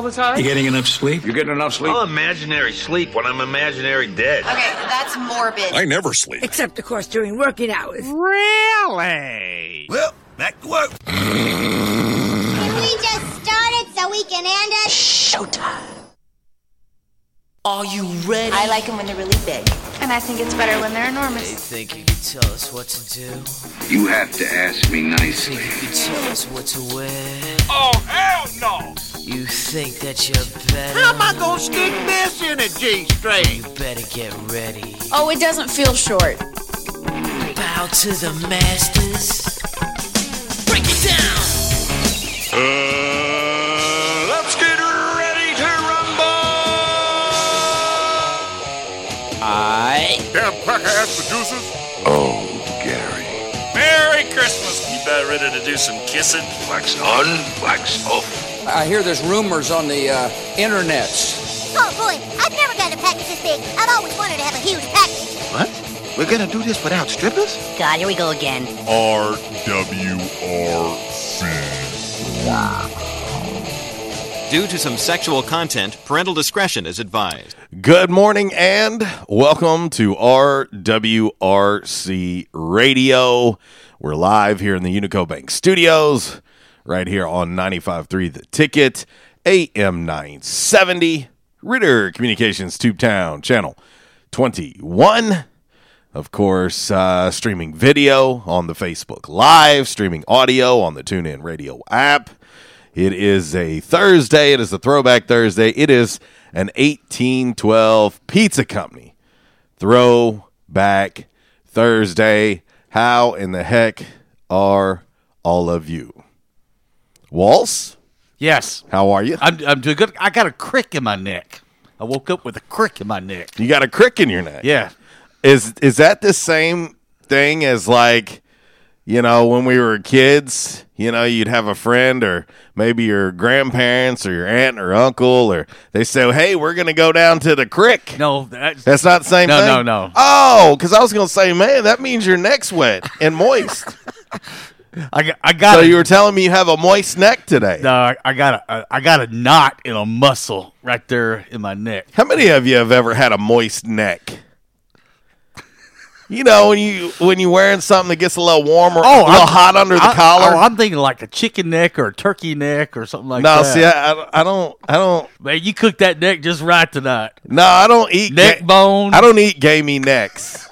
all the time? You getting enough sleep? You're getting enough sleep? I'll imaginary sleep when I'm imaginary dead. Okay, that's morbid. I never sleep. Except, of course, during working hours. Really? Well, back to work. Can we just start it so we can end it? Showtime. Are you ready? I like them when they're really big. And I think it's better when they're They enormous. think you can tell us what to do. You have to ask me nicely. Think you can tell us what to wear. Oh, hell no! You think that you're better. How am I gonna stick this in a G string? You better get ready. Oh, it doesn't feel short. Bow to the masters. Break it down. Uh, let's get ready to rumble. I. Damn cracker ass producers. Oh, Gary. Merry Christmas! You about ready to do some kissing? Wax on, wax off. I hear there's rumors on the uh, internets. Oh boy, I've never gotten a package this big. I've always wanted to have a huge package. What? We're gonna do this without strippers? God, here we go again. RWRC. Due to some sexual content, parental discretion is advised. Good morning and welcome to RWRC Radio. We're live here in the Unico Bank studios, right here on 95.3 The Ticket, AM 970, Ritter Communications Tubetown, channel 21. Of course, uh, streaming video on the Facebook Live, streaming audio on the TuneIn Radio app. It is a Thursday. It is a throwback Thursday. It is an 1812 Pizza Company throwback Thursday. How in the heck are all of you? Walls, Yes. how are you? I'm, I'm doing good. I got a crick in my neck. I woke up with a crick in my neck. You got a crick in your neck. Yeah. Is is that the same thing as like, you know, when we were kids, you know, you'd have a friend or maybe your grandparents or your aunt or uncle or they say, "Hey, we're going to go down to the crick." No, that's, That's not the same No, thing. no, no. Oh, cuz I was going to say, "Man, that means your neck's wet and moist." I got. I got. so a, you were telling me you have a moist neck today. No, I, I got a. I got a knot in a muscle right there in my neck. How many of you have ever had a moist neck? You know when you when you're wearing something that gets a little warmer, Oh, a little I'm- hot under the I- collar. Oh, I'm thinking like a chicken neck or a turkey neck or something like no, that. No, see, I, I don't, I don't, Man, you cooked that neck just right tonight. no, I don't eat Neck ga- bone. I don't eat gamey necks.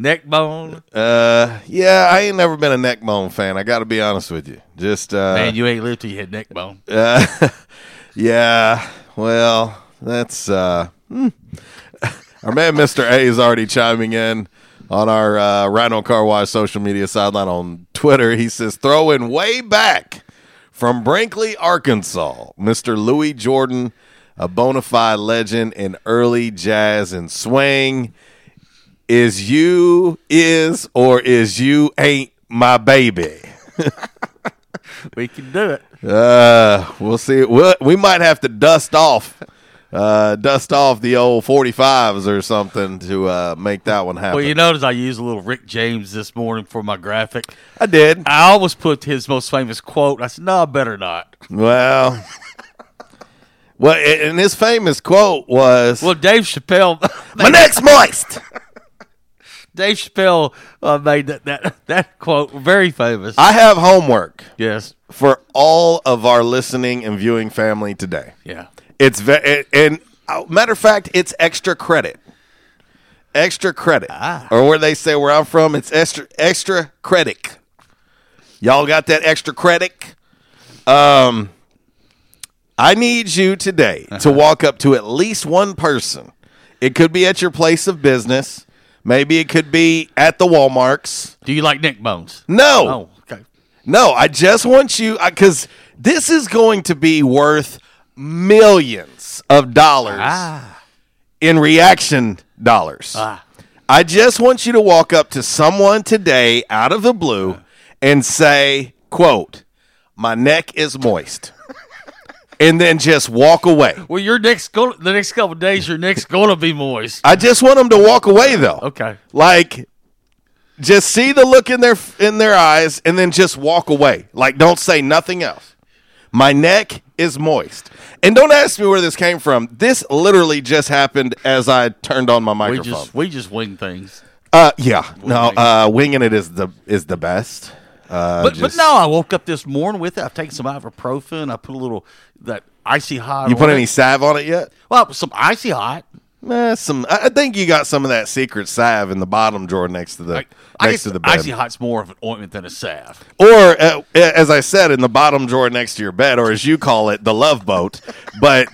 Neck bone. Uh, yeah, I ain't never been a neck bone fan. I got to be honest with you. Just, uh, Man, you ain't lived till you had neck bone. uh, yeah. Well, that's uh, hmm. our man, Mister A, is already chiming in on our uh, Rhino Car Wash social media sideline on Twitter. He says, throwing way back from Brinkley, Arkansas, Mister Louis Jordan, a bona fide legend in early jazz and swing. Is you is or is you ain't my baby? We can do it. Uh, we'll see. We'll, we might have to dust off, uh, dust off the old forty fives or something to uh, make that one happen. Well, you notice I used a little Rick James this morning for my graphic. I did. I always put his most famous quote. I said, "No, I better not." Well, well, and his famous quote was, Well, Dave Chappelle. "My neck's moist." Dave Chappelle uh, made that, that that quote very famous. I have homework yes. for all of our listening and viewing family today. Yeah. It's ve- and uh, matter of fact, it's extra credit. Extra credit, Ah. or where they say where I'm from, it's extra extra credit. Y'all got that extra credit? Um, I need you today Uh-huh. to walk up to at least one person. It could be at your place of business. Maybe it could be at the Walmarts. Do you like neck bones? No, Oh, okay. no, I just want you because this is going to be worth millions of dollars Ah. in reaction dollars. Ah. I just want you to walk up to someone today out of the blue and say, quote, my neck is moist. And then just walk away. Well, your next go- the next couple of days, your neck's going to be moist. I just want them to walk away though. Okay. Like just see the look in their in their eyes and then just walk away. Like don't say nothing else. My neck is moist. And don't ask me where this came from. This literally just happened as I turned on my microphone. We just we just wing things. uh yeah. No, uh winging it is the is the best. Uh But but just- no, I woke up this morning with it. I've taken some ibuprofen. I put a little that icy hot. You put it. any salve on it yet? Well, some icy hot. Eh, some I think you got some of that secret salve in the bottom drawer next to the I, I next to the bed. icy hot's more of an ointment than a salve. or uh, as I said, in the bottom drawer next to your bed, or as you call it, the love boat. but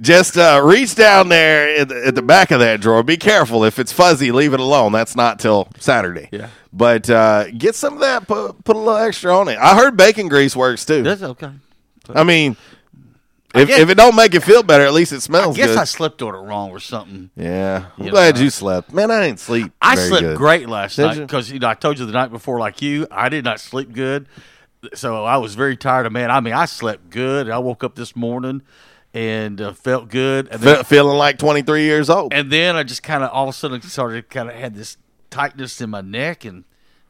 just uh, reach down there at the, at the back of that drawer. Be careful. If it's fuzzy, leave it alone. That's not till Saturday. Yeah. But uh, get some of that. Put, put a little extra on it. I heard bacon grease works too. That's okay. I mean, if, guess- if it don't make it feel better, at least it I smells guess good. I slept on it wrong or something. yeah, I'm You glad know. you slept. Man, I didn't sleep. I slept good. great last Did night you? because you know I told you the night before, like you, I did not sleep good, so I was very tired. Of man, I mean, I slept good. I woke up this morning and uh, felt good, and then, Fe- feeling like 23 years old. and then I just kind of all of a sudden started kind of had this tightness in my neck, and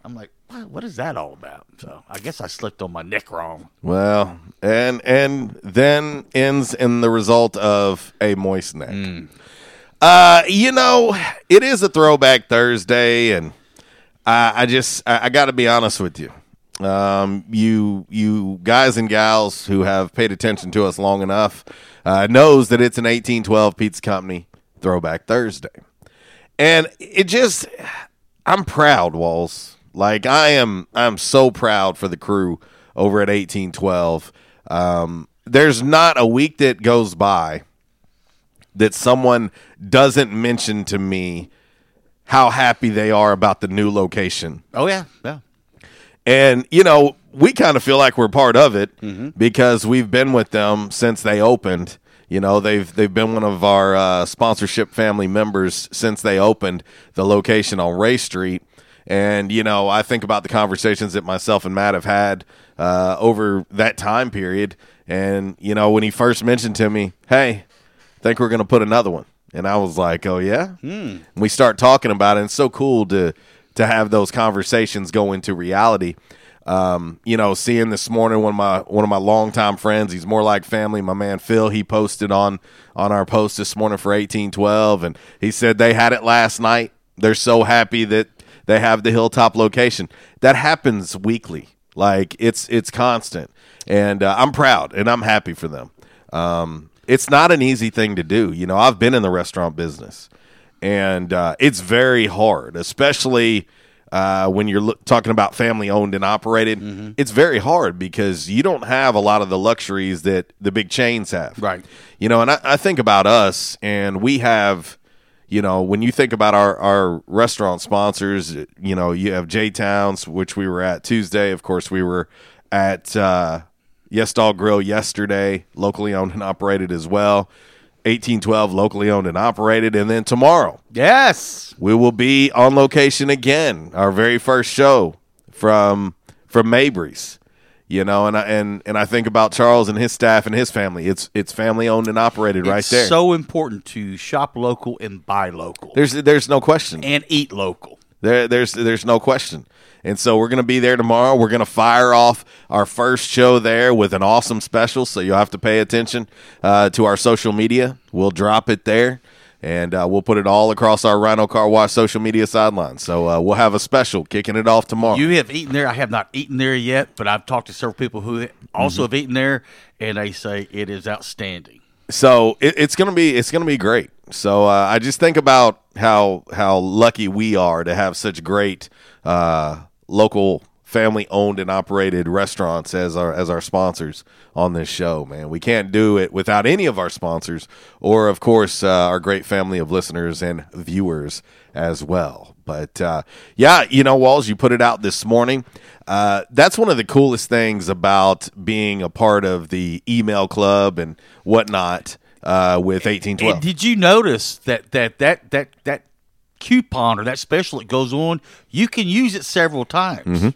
I'm like, what, what is that all about? So I guess I slept on my neck wrong. Well, and and then ends in the result of a moist neck. Mm. Uh, you know, it is a throwback Thursday, and I, I just I, I got to be honest with you. Um, you you guys and gals who have paid attention to us long enough uh, knows that it's an eighteen twelve pizza company throwback Thursday, and it just I'm proud, Walls. Like I am, I'm so proud for the crew over at eighteen twelve. Um, there's not a week that goes by that someone doesn't mention to me how happy they are about the new location. Oh yeah, yeah. And you know, we kind of feel like we're part of it because we've been with them since they opened. You know, they've they've been one of our uh, sponsorship family members since they opened the location on Ray Street. And you know, I think about the conversations that myself and Matt have had uh, over that time period. And you know, when he first mentioned to me, "Hey, think we're going to put another one," and I was like, "Oh yeah." And we start talking about it. And it's so cool to to have those conversations go into reality. Um, you know, seeing this morning one of my one of my longtime friends, he's more like family. My man Phil, he posted on on our post this morning for eighteen twelve, and he said they had it last night. They're so happy that they have the hilltop location. That happens weekly, like it's it's constant, and uh, I'm proud and I'm happy for them. Um, it's not an easy thing to do. You know, I've been in the restaurant business and uh, it's very hard, especially uh, when you're look, talking about family owned and operated. It's very hard because you don't have a lot of the luxuries that the big chains have, Right. You know, and I, I think about us, and we have. You know, when you think about our, our restaurant sponsors, you know, you have J Towns, which we were at Tuesday. Of course, we were at uh, Yes Dog Grill yesterday, locally owned and operated as well. 1812 locally owned and operated. And then tomorrow Yes. we will be on location again. Our very first show from from Mabry's you know and I, and and I think about Charles and his staff and his family. It's it's family owned and operated right there. so important to shop local and buy local. There's there's no question. And eat local. There, there's there's no question. And so we're going to be there tomorrow. We're going to fire off our first show there with an awesome special. So you'll have to pay attention uh, to our social media. We'll drop it there. And uh, we'll put it all across our Rhino Car Wash social media sidelines. So uh, we'll have a special kicking it off tomorrow. You have eaten there. I have not eaten there yet, but I've talked to several people who also have eaten there, and they say it is outstanding. So it, it's gonna be it's gonna be great. So uh, I just think about how how lucky we are to have such great uh, local family owned and operated restaurants as our as our sponsors on this show. Man, we can't do it without any of our sponsors, or of course uh, our great family of listeners and viewers as well. But uh, yeah, you know, Walls, you put it out this morning. Uh, that's one of the coolest things about being a part of the email club and whatnot uh, with eighteen twelve. And did you notice that that that that that coupon or that special that goes on? You can use it several times. Mm-hmm.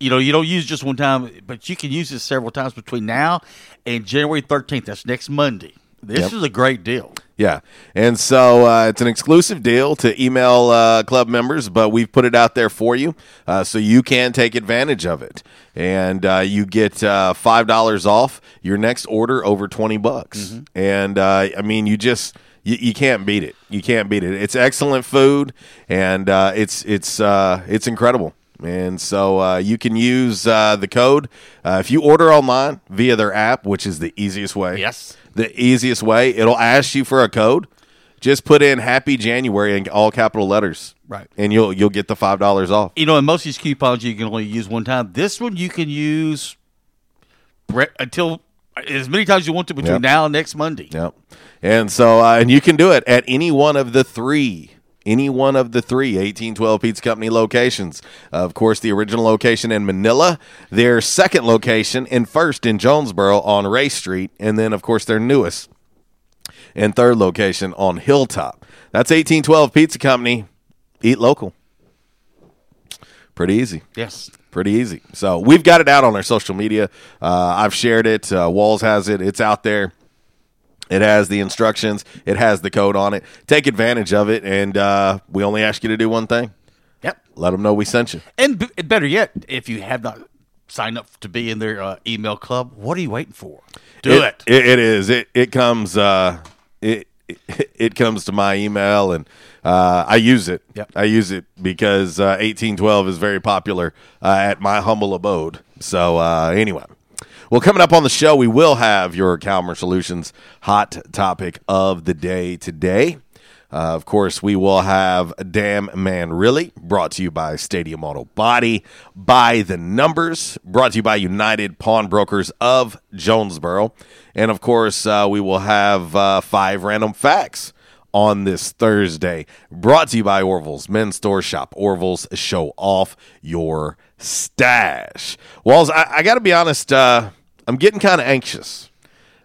You know, you don't use it just one time, but you can use it several times between now and January thirteenth. That's next Monday. This Yep. is a great deal. Yeah. And so uh, it's an exclusive deal to email uh, club members, but we've put it out there for you uh, so you can take advantage of it. And uh, you get uh, $5 off your next order over 20 bucks. And uh, I mean, you just. You, you can't beat it. You can't beat it. It's excellent food, and uh, it's it's uh, it's incredible. And so uh, you can use uh, the code uh, if you order online via their app, which is the easiest way. Yes. The easiest way. It'll ask you for a code. Just put in Happy January in all capital letters. Right. And you'll you'll get the five dollars off. You know, in most of these coupons, you can only use one time. This one you can use until as many times as you want to between Yep. now and next Monday. Yep. And so uh, and you can do it at any one of the three. Any one of the three 1812 Pizza Company locations. of course, the original location in Manila, their second location and first in Jonesboro on Ray Street, and then, of course, their newest and third location on Hilltop. That's 1812 Pizza Company. Eat local. Pretty easy. Yes. Pretty easy. So we've got it out on our social media. Uh, I've shared it. Uh, Walls has it. It's out there. It has the instructions. It has the code on it. Take advantage of it, and uh, we only ask you to do one thing: Yep. let them know we sent you. And b- better yet, if you have not signed up to be in their uh, email club, what are you waiting for? Do it. It, it is. It it comes. Uh, it, it it comes to my email, and uh, I use it. Yep. I use it because uh, eighteen twelve is very popular uh, at my humble abode. So uh, anyway. Well, coming up on the show, we will have your Calmer Solutions hot topic of the day today. Uh, of course, we will have Damn Man Really, brought to you by Stadium Auto Body, by the numbers, brought to you by United Pawnbrokers of Jonesboro. And of course, uh, we will have uh, five random facts on this Thursday, brought to you by Orville's Men's Store Shop. Orville's, show off your stash. Walls, I, I got to be honest, uh, I'm getting kind of anxious.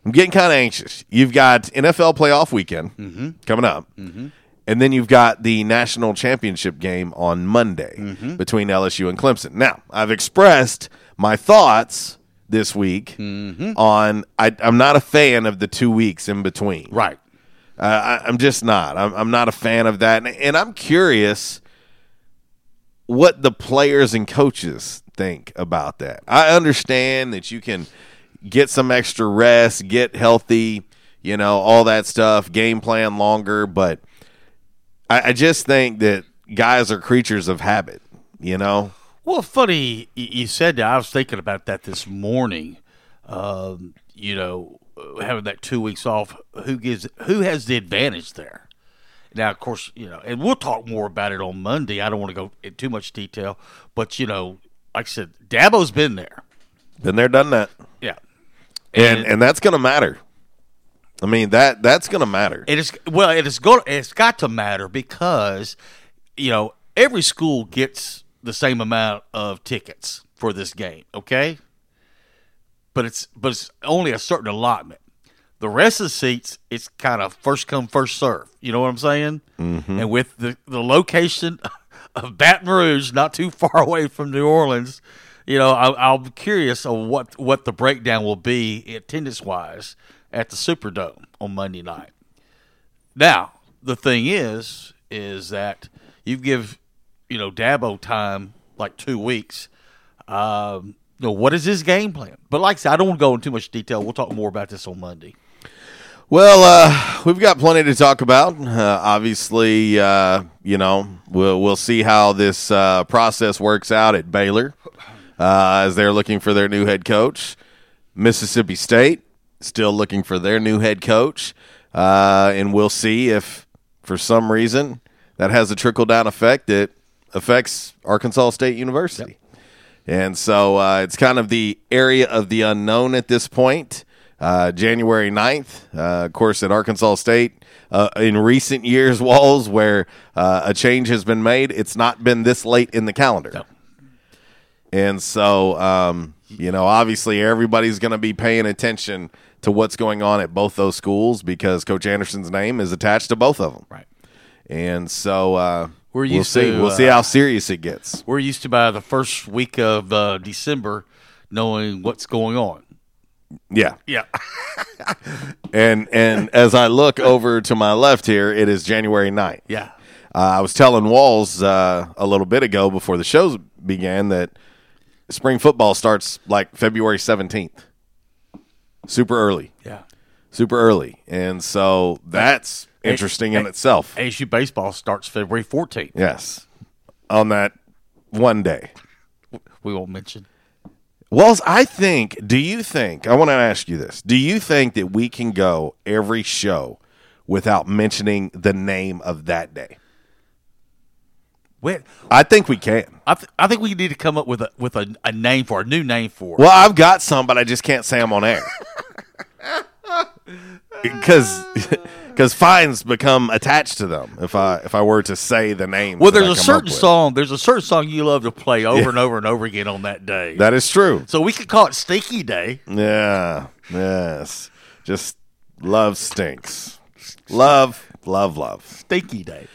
I'm getting kind of anxious. You've got NFL playoff weekend mm-hmm. coming up, mm-hmm. and then you've got the national championship game on Monday mm-hmm. between LSU and Clemson. Now, I've expressed my thoughts this week on I, I'm not a fan of the two weeks in between. Right. Uh, I, I'm just not. I'm, I'm not a fan of that, and, and I'm curious what the players and coaches think about that. I understand that you can get some extra rest, get healthy, you know, all that stuff, game plan longer, but I, I just think that guys are creatures of habit, you know? Well, funny you said that. I was thinking about that this morning. Um, you know, having that two weeks off, who gives who has the advantage there? Now, of course, you know, and we'll talk more about it on Monday. I don't want to go in too much detail, but you know, like I said, Dabo's been there. Been there, done that. And and that's going to matter. I mean, that that's going to matter. It is well. It is go. It's got to matter because you know every school gets the same amount of tickets for this game. Okay, but it's but it's only a certain allotment. The rest of the seats, it's kind of first come first serve. You know what I'm saying? Mm-hmm. And with the the location of Baton Rouge, not too far away from New Orleans, you know, I, I'm curious of what what the breakdown will be attendance wise at the Superdome on Monday night. Now, the thing is, is that you give, you know, Dabo time like two weeks. Um, you know, what is his game plan? But like I said, I don't want to go into too much detail. We'll talk more about this on Monday. Well, uh, we've got plenty to talk about. Uh, obviously, uh, you know, we'll we'll see how this uh, process works out at Baylor uh, as they're looking for their new head coach. Mississippi State still looking for their new head coach, uh, and we'll see if, for some reason, that has a trickle down effect that affects Arkansas State University. And so uh, it's kind of the area of the unknown at this point. Uh, January 9th, uh, of course, at Arkansas State. Uh, in recent years, Walls, where uh, a change has been made, it's not been this late in the calendar. And so, um, you know, obviously everybody's going to be paying attention to what's going on at both those schools because Coach Anderson's name is attached to both of them. Right. And so uh, We're we'll used see. to, we'll see uh, how serious it gets. We're used to by the first week of uh, December knowing what's going on. Yeah. Yeah. And and as I look over to my left here, it is January 9th. Yeah. Uh, I was telling Walls uh, a little bit ago before the shows began that spring football starts like February 17th. Super early. Yeah. Super early. And so that's interesting in A- itself. ASU baseball starts February 14th. Yes. On that one day. We won't mention. Walls, I think, do you think, I want to ask you this. Do you think that we can go every show without mentioning the name of that day? Wait, I think we can. I, th- I think we need to come up with a with a, a name for a new name for. it. Well, I've got some, but I just can't say them on air. Because because fines become attached to them if I if I were to say the name. Well, there's a certain song. There's a certain song you love to play over Yeah. and over and over again on that day. That is true. so we could call it Stinky Day. Yeah. Yes. Just love stinks. Love, love, love. Stinky Day.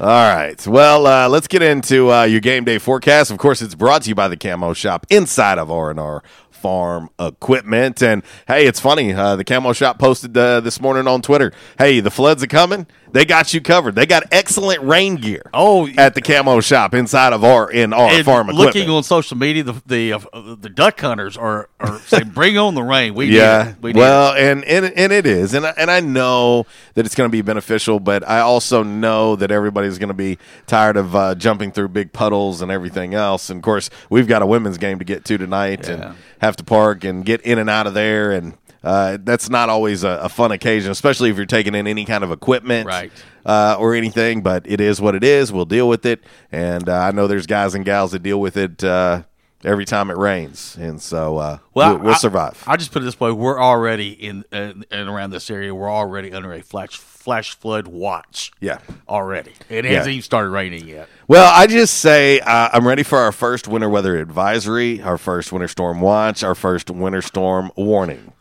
All right. Well, uh, let's get into uh, your game day forecast. Of course, it's brought to you by the Camo Shop inside of R&R Farm Equipment. And hey, it's funny. Uh, the Camo Shop posted uh, this morning on Twitter. Hey, the floods are coming. They got you covered. They got excellent rain gear. Oh, at the Camo Shop inside of R in R and Farm Equipment. looking on social media, the the, uh, the duck hunters are, are saying, "Bring on the rain." We yeah. We well, and, and and it is, and I- and I know that it's going to be beneficial, but I also know that everybody's going to be tired of uh, jumping through big puddles and everything else. And of course, we've got a women's game to get to tonight, Yeah. and have to park and get in and out of there, and uh, that's not always a, a fun occasion, especially if you're taking in any kind of equipment, Right. Uh, or anything. But it is what it is. We'll deal with it, and uh, I know there's guys and gals that deal with it. Uh, Every time it rains, and so uh, Well, we'll, we'll I- survive. I just put it this way: we're already in and around this area. We're already under a flash flash flood watch. Yeah. already. It Yeah. hasn't even started raining yet. Well, I just say uh, I'm ready for our first winter weather advisory, our first winter storm watch, our first winter storm warning.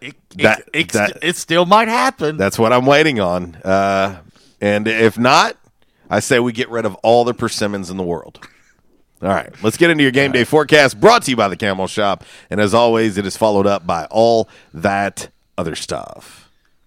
It, That- it, that- it still might happen. That's what I'm waiting on. Uh, and if not, I say we get rid of all the persimmons in the world. All right, let's get into your game day forecast brought to you by the Camo Shop. And as always, it is followed up by all that other stuff.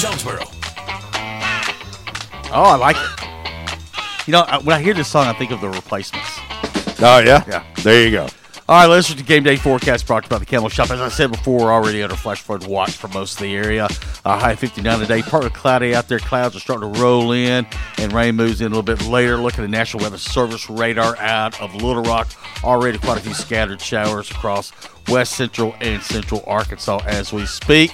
Jonesboro. oh, I like it. You know, when I hear this song, I think of the replacements. Oh, yeah? Yeah. There you go. All right, let's the game day forecast brought to you by the Camo Shop. As I said before, we're already under flash flood watch for most of the area. Uh, high 59 today, partly cloudy out there. Clouds are starting to roll in, and rain moves in a little bit later. Look at the National Weather Service radar out of Little Rock. Already quite a few scattered showers across west central and central Arkansas as we speak.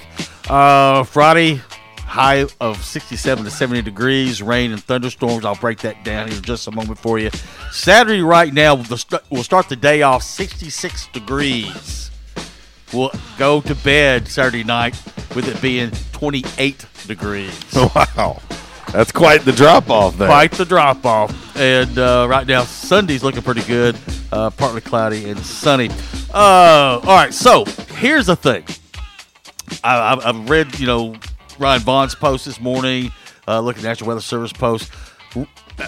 Uh, Friday, high of 67 to 70 degrees, rain and thunderstorms. I'll break that down here in just a moment for you. Saturday, right now, we'll start the day off 66 degrees. We'll go to bed Saturday night with it being 28 degrees. Wow. That's quite the drop off there. Quite the drop off. And uh, right now, Sunday's looking pretty good, uh, partly cloudy and sunny. Uh, all right, so here's the thing. I, I've, I've read, you know, Ryan Vaughan's post this morning. Uh, look at the National Weather Service post.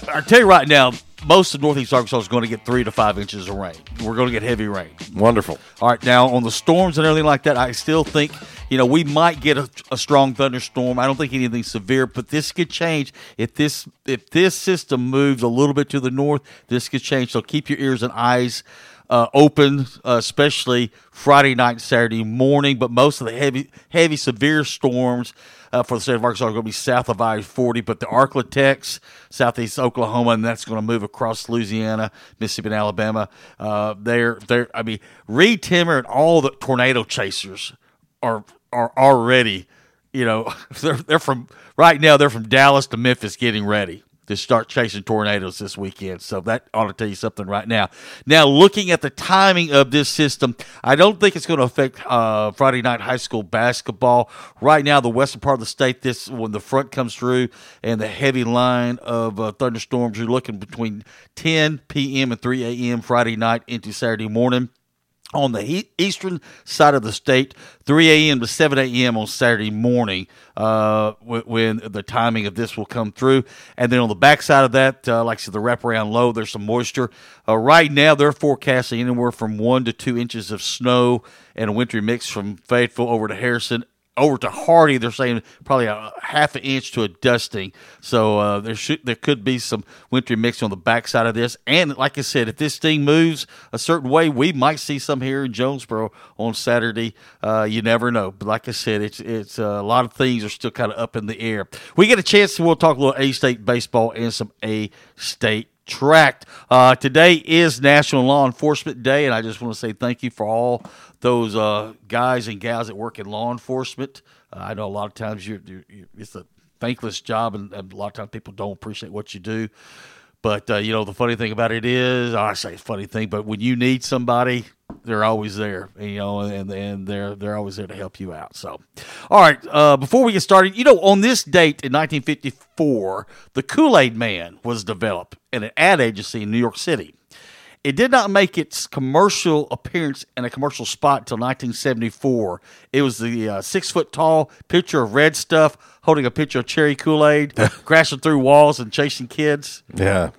I tell you right now, most of Northeast Arkansas is going to get three to five inches of rain. We're going to get heavy rain. Wonderful. All right, now on the storms and everything like that, I still think you know we might get a, a strong thunderstorm. I don't think anything severe, but this could change if this if this system moves a little bit to the north. This could change. So keep your ears and eyes uh, open, uh, especially Friday night, Saturday morning. But most of the heavy, heavy, severe storms uh, for the state of Arkansas are going to be south of I 40. But the Arklatex, southeast Oklahoma, and that's going to move across Louisiana, Mississippi, and Alabama. Uh, they're, they're, I mean, Reed Timmer and all the tornado chasers are are already, you know, they're, they're from right now. They're from Dallas to Memphis getting ready to start chasing tornadoes this weekend. So that ought to tell you something right now. Now, looking at the timing of this system, I don't think it's going to affect uh, Friday night high school basketball. Right now, the western part of the state, this when the front comes through and the heavy line of uh, thunderstorms, you're looking between 10 p.m. and 3 a.m. Friday night into Saturday morning on the eastern side of the state, 3 a.m. to 7 a.m. on Saturday morning, uh, when the timing of this will come through. And then on the backside of that, uh, like I said, the wraparound low, there's some moisture. Uh, right now, they're forecasting anywhere from one to two inches of snow and a wintry mix from Fayetteville over to Harrison over to Hardy, they're saying probably a half an inch to a dusting. So uh, there should there could be some wintry mix on the backside of this. And like I said, if this thing moves a certain way, we might see some here in Jonesboro on Saturday. Uh, you never know. But like I said, it's it's uh, a lot of things are still kind of up in the air. We get a chance, we'll talk a little A State baseball and some A State tracked. Uh, today is National Law Enforcement Day, and I just want to say thank you for all those uh, guys and gals that work in law enforcement. Uh, I know a lot of times you're, you're, it's a thankless job, and, and, a lot of times people don't appreciate what you do. But uh, you know the funny thing about it is, I say funny thing, but when you need somebody, they're always there, you know, and and they're they're always there to help you out. So, all right, uh, before we get started, you know, on this date in 1954, the Kool Aid Man was developed in an ad agency in New York City. It did not make its commercial appearance in a commercial spot until 1974. It was the uh, six foot tall picture of red stuff holding a picture of cherry Kool Aid, crashing through walls and chasing kids. Yeah.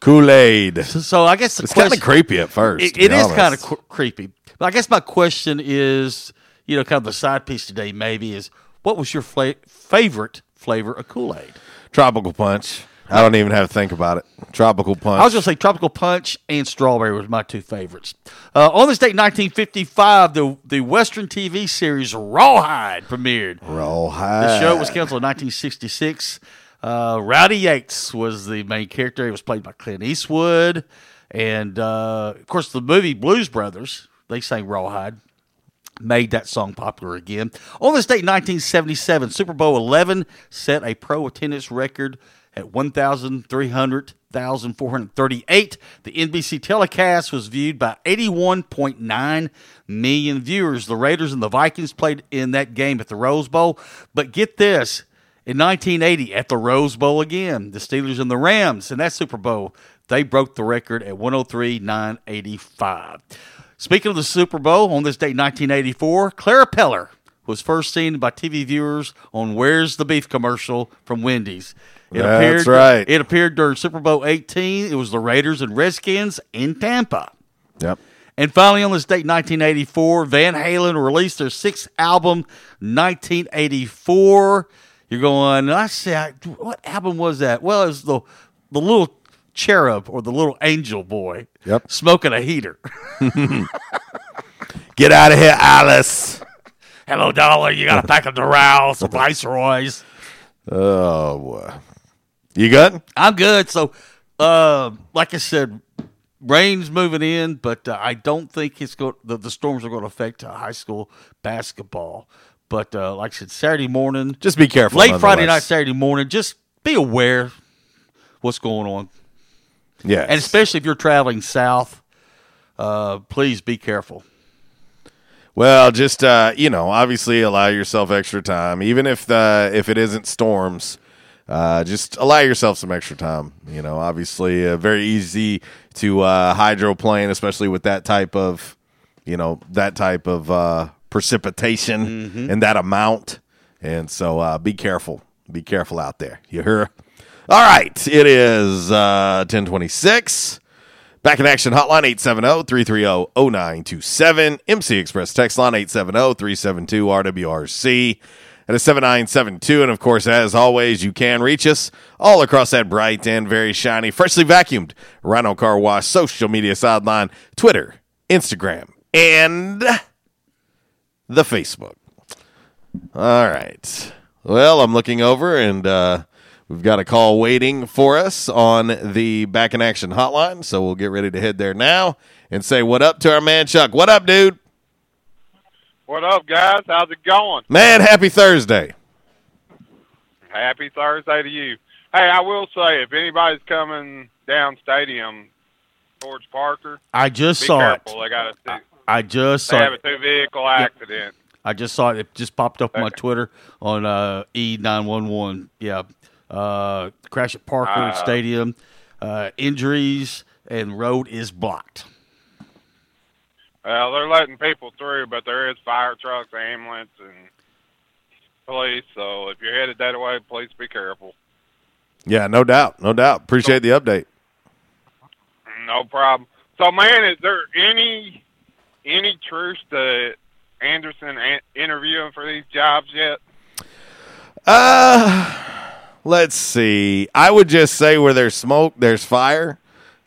Kool Aid. So, so, I guess it's kind of creepy at first. It, it is kind of cr- creepy. But I guess my question is, you know, kind of the side piece today maybe is, what was your fla- favorite flavor of Kool Aid? Tropical Punch. I don't even have to think about it. Tropical Punch. I was going to say Tropical Punch and Strawberry was my two favorites. Uh, on this date, 1955, the the Western TV series Rawhide premiered. Rawhide. The show was canceled in 1966. Uh, Rowdy Yates was the main character. He was played by Clint Eastwood, and uh, of course, the movie Blues Brothers. They sang Rawhide made that song popular again. On this date, 1977, Super Bowl 11 set a pro attendance record at 1,300,438. The NBC telecast was viewed by 81.9 million viewers. The Raiders and the Vikings played in that game at the Rose Bowl. But get this. In 1980, at the Rose Bowl again, the Steelers and the Rams in that Super Bowl, they broke the record at 103,985. Speaking of the Super Bowl, on this date, 1984, Clara Peller was first seen by TV viewers on "Where's the Beef" commercial from Wendy's. It That's appeared, right. It appeared during Super Bowl 18. It was the Raiders and Redskins in Tampa. Yep. And finally, on this date, 1984, Van Halen released their sixth album, 1984. You're going, I say, what album was that? Well, it was the the little cherub or the little angel boy. Yep. Smoking a heater. Get out of here, Alice. Hello, darling. You got a pack of Doral, some Viceroys. Oh, boy. You good? I'm good. So, uh, like I said, rain's moving in, but uh, I don't think it's going. The, the storms are going to affect uh, high school basketball. But uh, like I said, Saturday morning, just be careful. Late Friday night, Saturday morning, just be aware what's going on. Yeah, and especially if you're traveling south, uh, please be careful. Well, just uh, you know, obviously allow yourself extra time, even if the if it isn't storms. Uh, just allow yourself some extra time. You know, obviously, uh, very easy to uh, hydroplane, especially with that type of, you know, that type of uh, precipitation Mm-hmm. and that amount. And so uh, be careful. Be careful out there. You hear? All right. It is uh, 1026. Back in action hotline 870-330-0927. MC Express text line 870-372-RWRC. At a 7972. And of course, as always, you can reach us all across that bright and very shiny, freshly vacuumed Rhino Car Wash social media sideline, Twitter, Instagram, and the Facebook. All right. Well, I'm looking over and uh, we've got a call waiting for us on the back in action hotline. So we'll get ready to head there now and say what up to our man Chuck. What up, dude? What up, guys? How's it going? Man, happy Thursday. Happy Thursday to you. Hey, I will say, if anybody's coming down Stadium towards Parker, I just be saw careful. it. They got a I just they saw have a two vehicle accident. I just saw it. It just popped up on my Twitter on uh, E911. Yeah. Uh, crash at Parker Uh. Stadium. Uh, injuries and road is blocked. Well, they're letting people through, but there is fire trucks, ambulance, and police. So if you're headed that way, please be careful. Yeah, no doubt. No doubt. Appreciate the update. No problem. So, man, is there any any truth to Anderson an- interviewing for these jobs yet? Uh, let's see. I would just say where there's smoke, there's fire.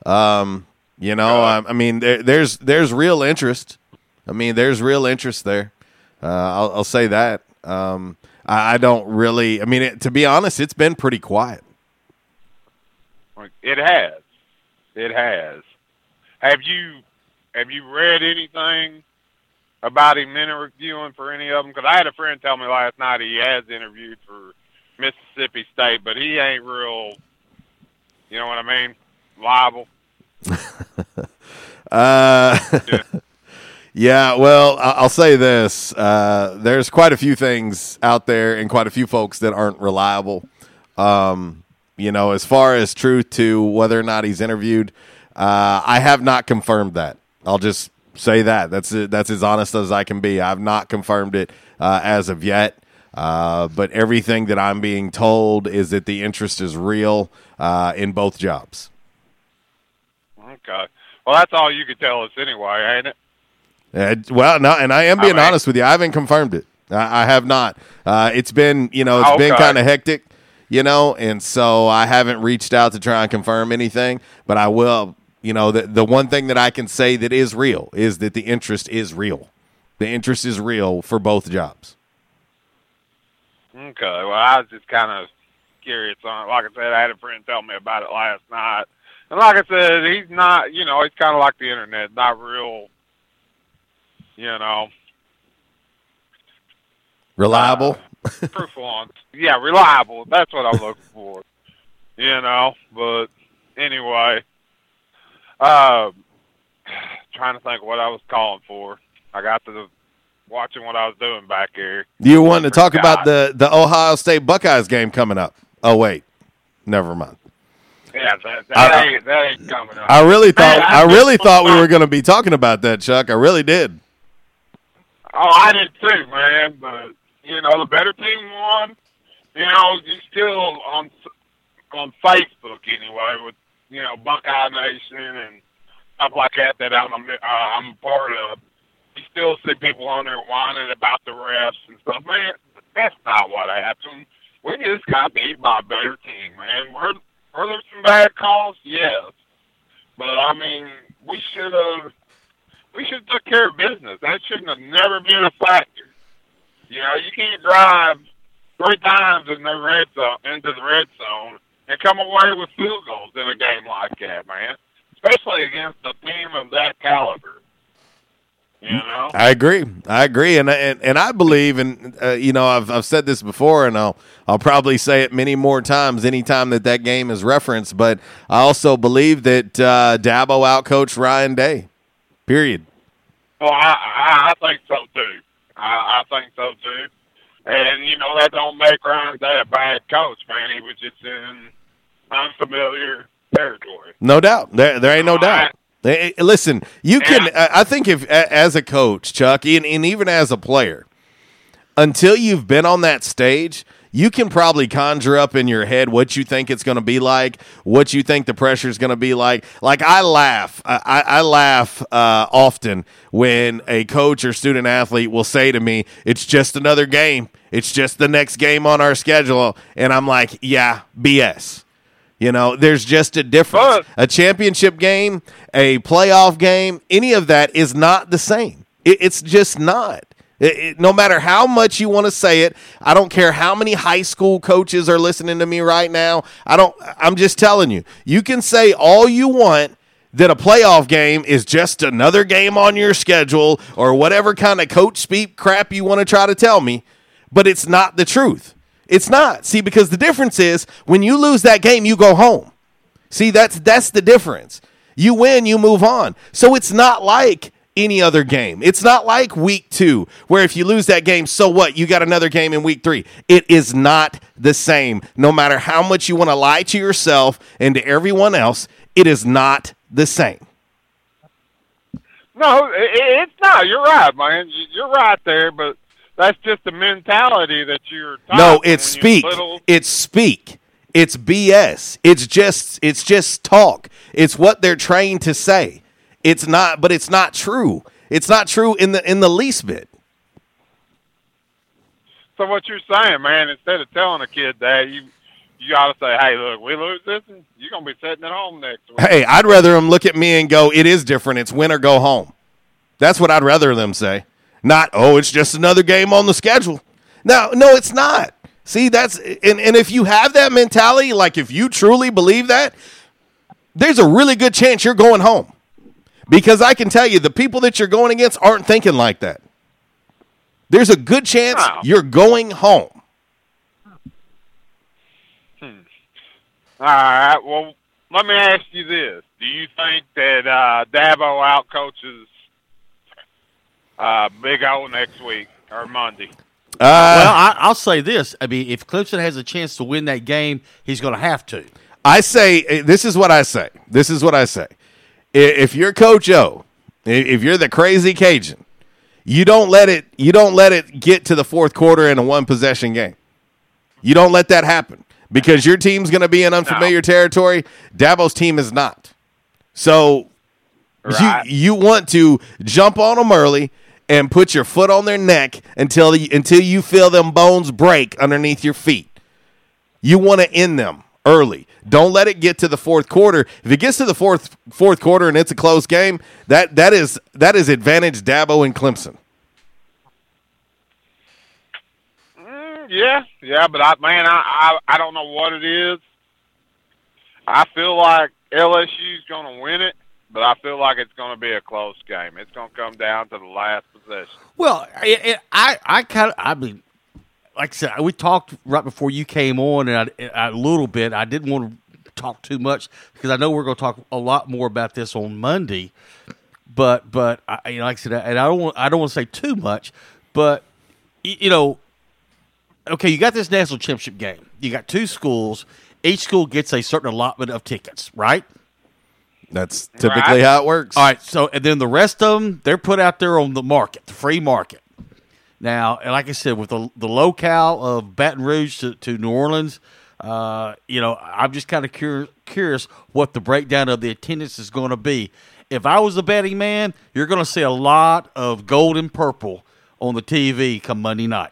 Um, you know, I, I mean, there, there's there's real interest. I mean, there's real interest there. Uh, I'll, I'll say that. Um, I, I don't really. I mean, it, to be honest, it's been pretty quiet. It has. It has. Have you have you read anything about him interviewing for any of them? Because I had a friend tell me last night he has interviewed for Mississippi State, but he ain't real. You know what I mean? Liable. Uh, yeah. Well, I- I'll say this: uh, there's quite a few things out there, and quite a few folks that aren't reliable. Um, you know, as far as truth to whether or not he's interviewed, uh, I have not confirmed that. I'll just say that. That's. That's as honest as I can be. I've not confirmed it uh, as of yet. Uh, but everything that I'm being told is that the interest is real uh, in both jobs. Okay. Well, that's all you could tell us anyway, ain't it? Uh, well, no, and I am being All right. honest with you. I haven't confirmed it. I, I have not. Uh, it's been, you know, it's been kind of hectic, you know, and so I haven't reached out to try and confirm anything. But I will. You know, the the one thing that I can say that is real is that the interest is real. The interest is real for both jobs. Okay. Well, I was just kind of curious on it. Like I said, I had a friend tell me about it last night. And like I said, he's not, you know, he's kind of like the internet, not real, you know, Reliable. truthful on, yeah, reliable. That's what I'm looking for, you know. But anyway, uh, trying to think what I was calling for. I got to the, watching what I was doing back here. you wanted to talk about the the Ohio State Buckeyes game coming up? Oh wait, never mind. Yeah, that, that, I- ain't, that ain't coming up. I really thought Hey, I really thought we were going to be talking about that, Chuck. I really did. Oh, I did too, man. But you know, the better team won. You know, you're still on on Facebook anyway with you know Buckeye Nation and stuff like that that I'm a, uh, I'm a part of. You still see people on there whining about the refs and stuff, man. That's not what happened. We just got beat by a better team, man. Were were there some bad calls? Yes, but I mean, we should have we should have took care of business. That shouldn't have never been a factor. You know, you can't drive three times in the red zone into the red zone and come away with field goals in a game like that, man. Especially against a team of that caliber. You know? I agree. I agree, and and, and I believe, and uh, you know, I've I've said this before, and I'll I'll probably say it many more times anytime that that game is referenced. But I also believe that uh, Dabo outcoached Ryan Day. Period. Well, I, I, I think so too. I, I think so too. And you know that don't make Ryan Day a bad coach, man. He was just in unfamiliar territory. No doubt. There there ain't no doubt. Eh, eh, Listen, you can. I I think if as a coach, Chuck, and, and even as a player, until you've been on that stage, you can probably conjure up in your head what you think it's going to be like, what you think the pressure is going to be like. Like I laugh, I, I, I laugh uh, often when a coach or student athlete will say to me, "It's just another game. It's just the next game on our schedule," and I'm like, "Yeah, BS." You know, there's just a difference. a championship game, a playoff game, any of that is not the same. It, it's just not. It- it- no matter how much you want to say it, I don't care how many high school coaches are listening to me right now. I don't. I'm just telling you. You can say all you want that a playoff game is just another game on your schedule or whatever kind of coach speak crap you want to try to tell me, but it's not the truth. It's not. See, because the difference is when you lose that game, you go home. See, that's that's the difference. You win, you move on. So it's not like any other game. It's not like week 2 where if you lose that game, so what? You got another game in week 3. It is not the same. No matter how much you want to lie to yourself and to everyone else, it is not the same. No, it's not. You're right, man. You're right there, but that's just the mentality that you're. No, it's speak. little. It's speak. It's BS. It's just it's just talk. It's what they're trained to say. It's not but it's not true. It's not true in the in the least bit. So what you're saying, man? Instead of telling a kid that, you you ought to say, "Hey, look, we lose this, and you're gonna be sitting at home next week." Hey, I'd rather them look at me and go, "It is different. It's win or go home." That's what I'd rather them say. Not, "Oh, it's just another game on the schedule." No, no, it's not. See, that's and and if you have that mentality, like if you truly believe that, there's a really good chance you're going home. Because I can tell you, the people that you're going against aren't thinking like that. There's a good chance No. you're going home. All right. Well, let me ask you this: Do you think that uh, Dabo outcoaches uh, Big O next week or Monday? Uh, well, I, I'll say this. I mean, if Clemson has a chance to win that game, he's going to have to. I say eh, this is what I say. This is what I say. If you're Coach O, i- if you're the crazy Cajun, you don't let it. You don't let it get to the fourth quarter in a one possession game. You don't let that happen because your team's going to be in unfamiliar territory. Dabo's team is not. So Right. you you want to jump on them early and put your foot on their neck until the, until you feel them bones break underneath your feet. You want to end them early. Don't let it get to the fourth quarter. If it gets to the fourth fourth quarter and it's a close game, that that is that is advantage Dabo and Clemson. Mm, yeah, yeah, but I man, I, I I don't know what it is. I feel like LSU's going to win it, but I feel like it's going to be a close game. It's going to come down to the last possession. Well, it, it, I I kind of I mean, like I said, we talked right before you came on, and I, a little bit. I didn't want to talk too much because I know we're going to talk a lot more about this on Monday. But but I, you know, like I said, and I don't want I don't want to say too much, but you know, okay, you got this national championship game. You got two schools. Each school gets a certain allotment of tickets, right? That's typically how it works. All right. So, and then the rest of them, they're put out there on the market, the free market. Now, and like I said, with the the locale of Baton Rouge to, to New Orleans, uh, you know, I'm just kind of curious, curious what the breakdown of the attendance is going to be. If I was a betting man, you're going to see a lot of gold and purple on the TV come Monday night.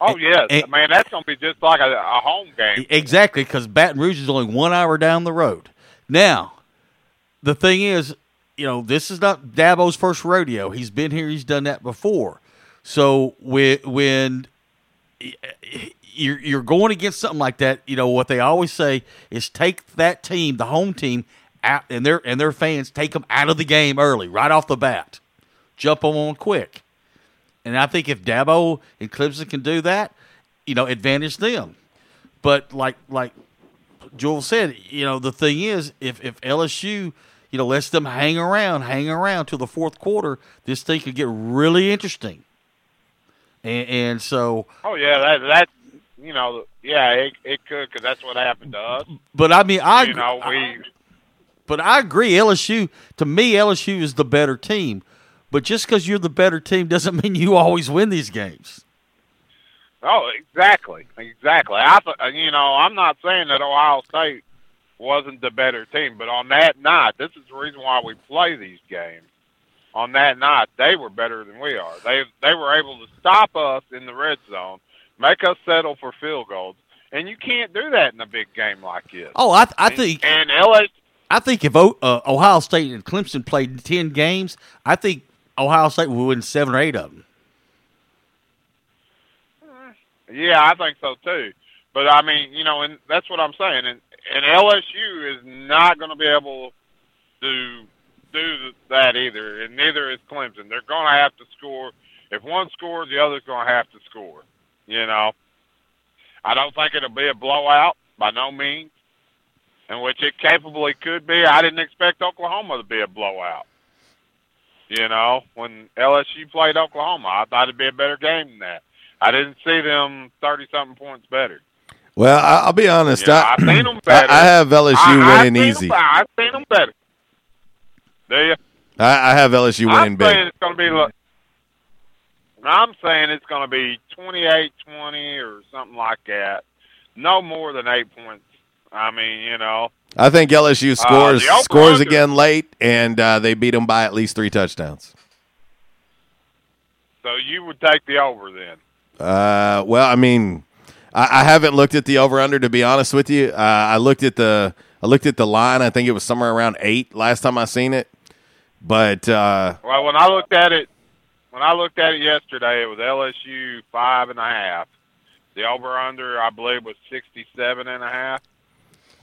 Oh yes, and- man, that's going to be just like a, a home game. Exactly, because Baton Rouge is only one hour down the road. Now, the thing is, you know, this is not Dabo's first rodeo. He's been here. He's done that before. So when when you're you're going against something like that, you know what they always say is take that team, the home team, out and their and their fans take them out of the game early, right off the bat, jump them on quick. And I think if Dabo and Clemson can do that, you know, advantage them. But like like Joel said, you know, the thing is, if if LSU, you know, lets them hang around, hang around till the fourth quarter, this thing could get really interesting. And, and so, Oh yeah, that that you know, yeah, it it could because that's what happened to us. but I mean, I you know, we but I agree. LSU to me, LSU is the better team. But just because you're the better team doesn't mean you always win these games. Oh, exactly, exactly. I, th- you know, I'm not saying that Ohio State wasn't the better team, but on that night, this is the reason why we play these games. On that night, they were better than we are. They they were able to stop us in the red zone, make us settle for field goals, and you can't do that in a big game like this. Oh, I I think and LSU. I think if o, uh, Ohio State and Clemson played ten games, I think Ohio State would win seven or eight of them. Yeah, I think so too. But I mean, you know, and that's what I'm saying. And and LSU is not going to be able to do that either, and neither is Clemson. They're going to have to score. If one scores, the other's going to have to score. You know, I don't think it'll be a blowout by no means, in which it capably could be. I didn't expect Oklahoma to be a blowout. You know, when LSU played Oklahoma, I thought it'd be a better game than that. I didn't see them thirty something points better. Well, I- I'll be honest. Yeah, I, I've seen 'em better. I, I have LSU I, winning I've easy. Them, I've seen them better. Do you? I, I have LSU winning I'm saying big. it's going to be. look, I'm saying it's going to be 28-20 or something like that. No more than eight points. I mean, you know. I think LSU scores over scores again late, and uh, they beat them by at least three touchdowns. So you would take the over then. Uh, well, I mean, I, I haven't looked at the over under to be honest with you. Uh, I looked at the I looked at the line. I think it was somewhere around eight last time I seen it. But uh, Well, when I looked at it, when I looked at it yesterday, it was LSU five and a half. The over under, I believe, was sixty-seven and a half,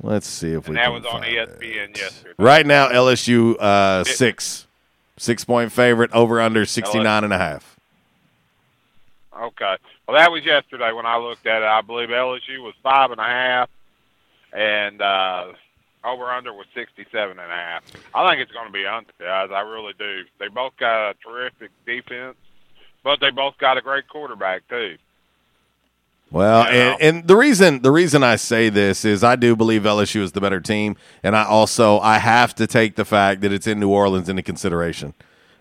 let's see if we that can was on ESPN yesterday. right now LSU uh, six six point favorite over under 69 and a half. Okay. Well, that was yesterday when I looked at it. I believe LSU was five and a half, and uh, over under was sixty-seven and a half. I think it's going to be under, guys. I really do. They both got a terrific defense, but they both got a great quarterback too. Well, You know? and, and the reason the reason I say this is I do believe LSU is the better team, and I also I have to take the fact that it's in New Orleans into consideration.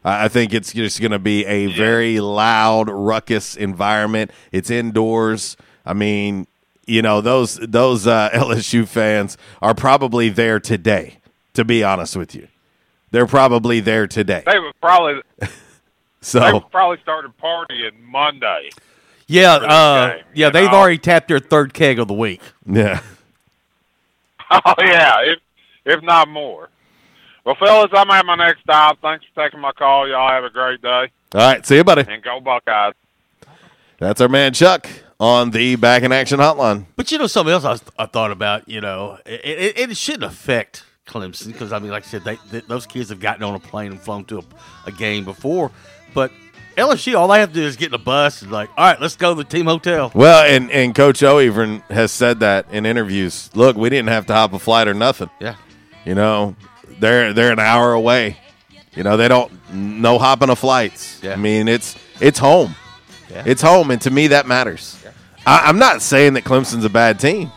I I think it's just going to be a very loud, ruckus environment. It's indoors. I mean, you know those those uh, LSU fans are probably there today. To be honest with you, they're probably there today. They would probably So would probably started partying Monday. Yeah, uh, game, yeah, they've know? already tapped their third keg of the week. yeah, Oh yeah, if if not more. Well, fellas, I'm at my next stop. Thanks for taking my call. Y'all have a great day, all right. See you, buddy. and go Buckeyes. That's our man Chuck on the Back in Action Hotline. But you know something else I, was- I thought about. You know, it, it, it shouldn't affect Clemson because I mean, like I said, they, th those kids have gotten on a plane and flown to a, a game before. But LSU, all they have to do is get in a bus and like, all right, let's go to the team hotel. Well, and, and Coach O even has said that in interviews. Look, we didn't have to hop a flight or nothing. Yeah. You know, they're they're an hour away. You know, they don't no hopping of flights. Yeah. I mean, it's it's home. Yeah. It's home, and to me that matters. I, I'm not saying that Clemson's a bad team.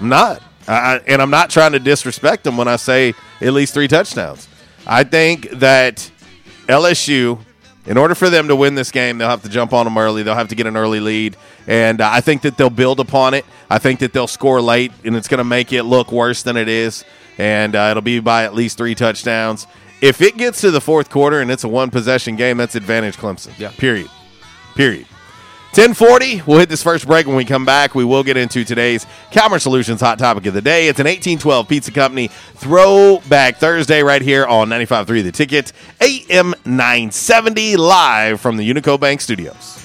I'm not, I, I- and I'm not trying to disrespect them when I say at least three touchdowns. I think that LSU, in order for them to win this game, they'll have to jump on them early. They'll have to get an early lead, and uh, I think that they'll build upon it. I think that they'll score late, and it's going to make it look worse than it is, and uh, it'll be by at least three touchdowns. If it gets to the fourth quarter and it's a one possession game, that's advantage Clemson. Yeah. Period. Period. 1040. We'll hit this first break. When we come back, we will get into today's Calmer Solutions hot topic of the day. It's an 1812 Pizza Company Throwback Thursday right here on 95.3 The Ticket, AM 970, live from the Unico Bank Studios.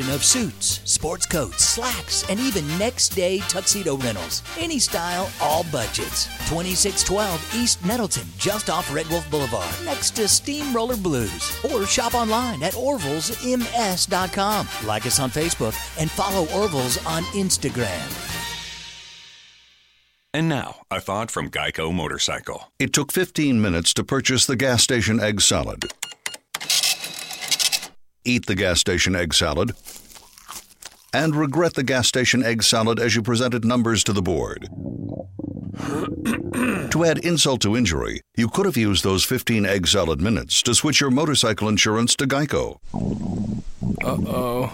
of suits, sports coats, slacks, and even next day tuxedo rentals. Any style, all budgets. 2612 East Nettleton, just off Red Wolf Boulevard, next to Steamroller Blues. Or shop online at orvillesms.com. Like us on Facebook and follow Orville's on Instagram. And now, a thought from Geico Motorcycle. It took 15 minutes to purchase the gas station egg salad. Eat the gas station egg salad and regret the gas station egg salad as you presented numbers to the board. to add insult to injury, you could have used those 15 egg salad minutes to switch your motorcycle insurance to Geico. Uh oh.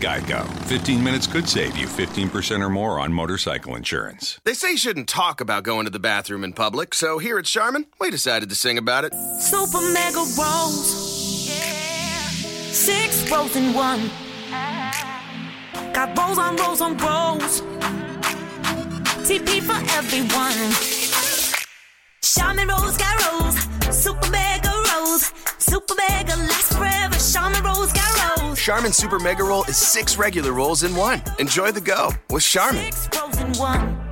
Geico. 15 minutes could save you 15% or more on motorcycle insurance. They say you shouldn't talk about going to the bathroom in public, so here at Charmin, we decided to sing about it. Super mega rolls. Six rolls in one. Got rolls on rolls on rolls. TP for everyone. Charmin rolls got rolls. Super mega rolls. Super mega lasts forever. Charmin rolls got rolls. Charmin Super Mega Roll is six regular rolls in one. Enjoy the go with Charmin. Six rolls in one.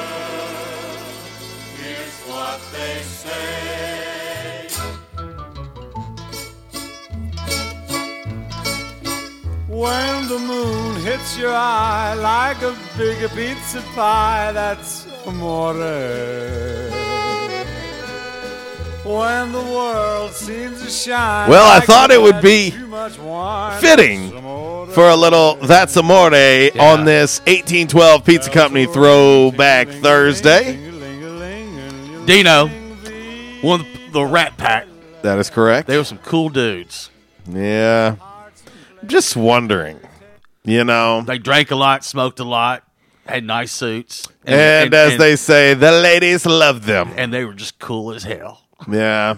what they say. When the moon hits your eye like a big pizza pie, that's amore. When the world seems to shine. Well, I like thought it would be wine, fitting for a little That's Amore on this 1812 Pizza Company Throwback Thursday. Dino, one of the, Rat Pack. That is correct. They were some cool dudes. Yeah. Just wondering, you know. They drank a lot, smoked a lot, had nice suits, And, as they say, the ladies love them. and they were just cool as hell. Yeah.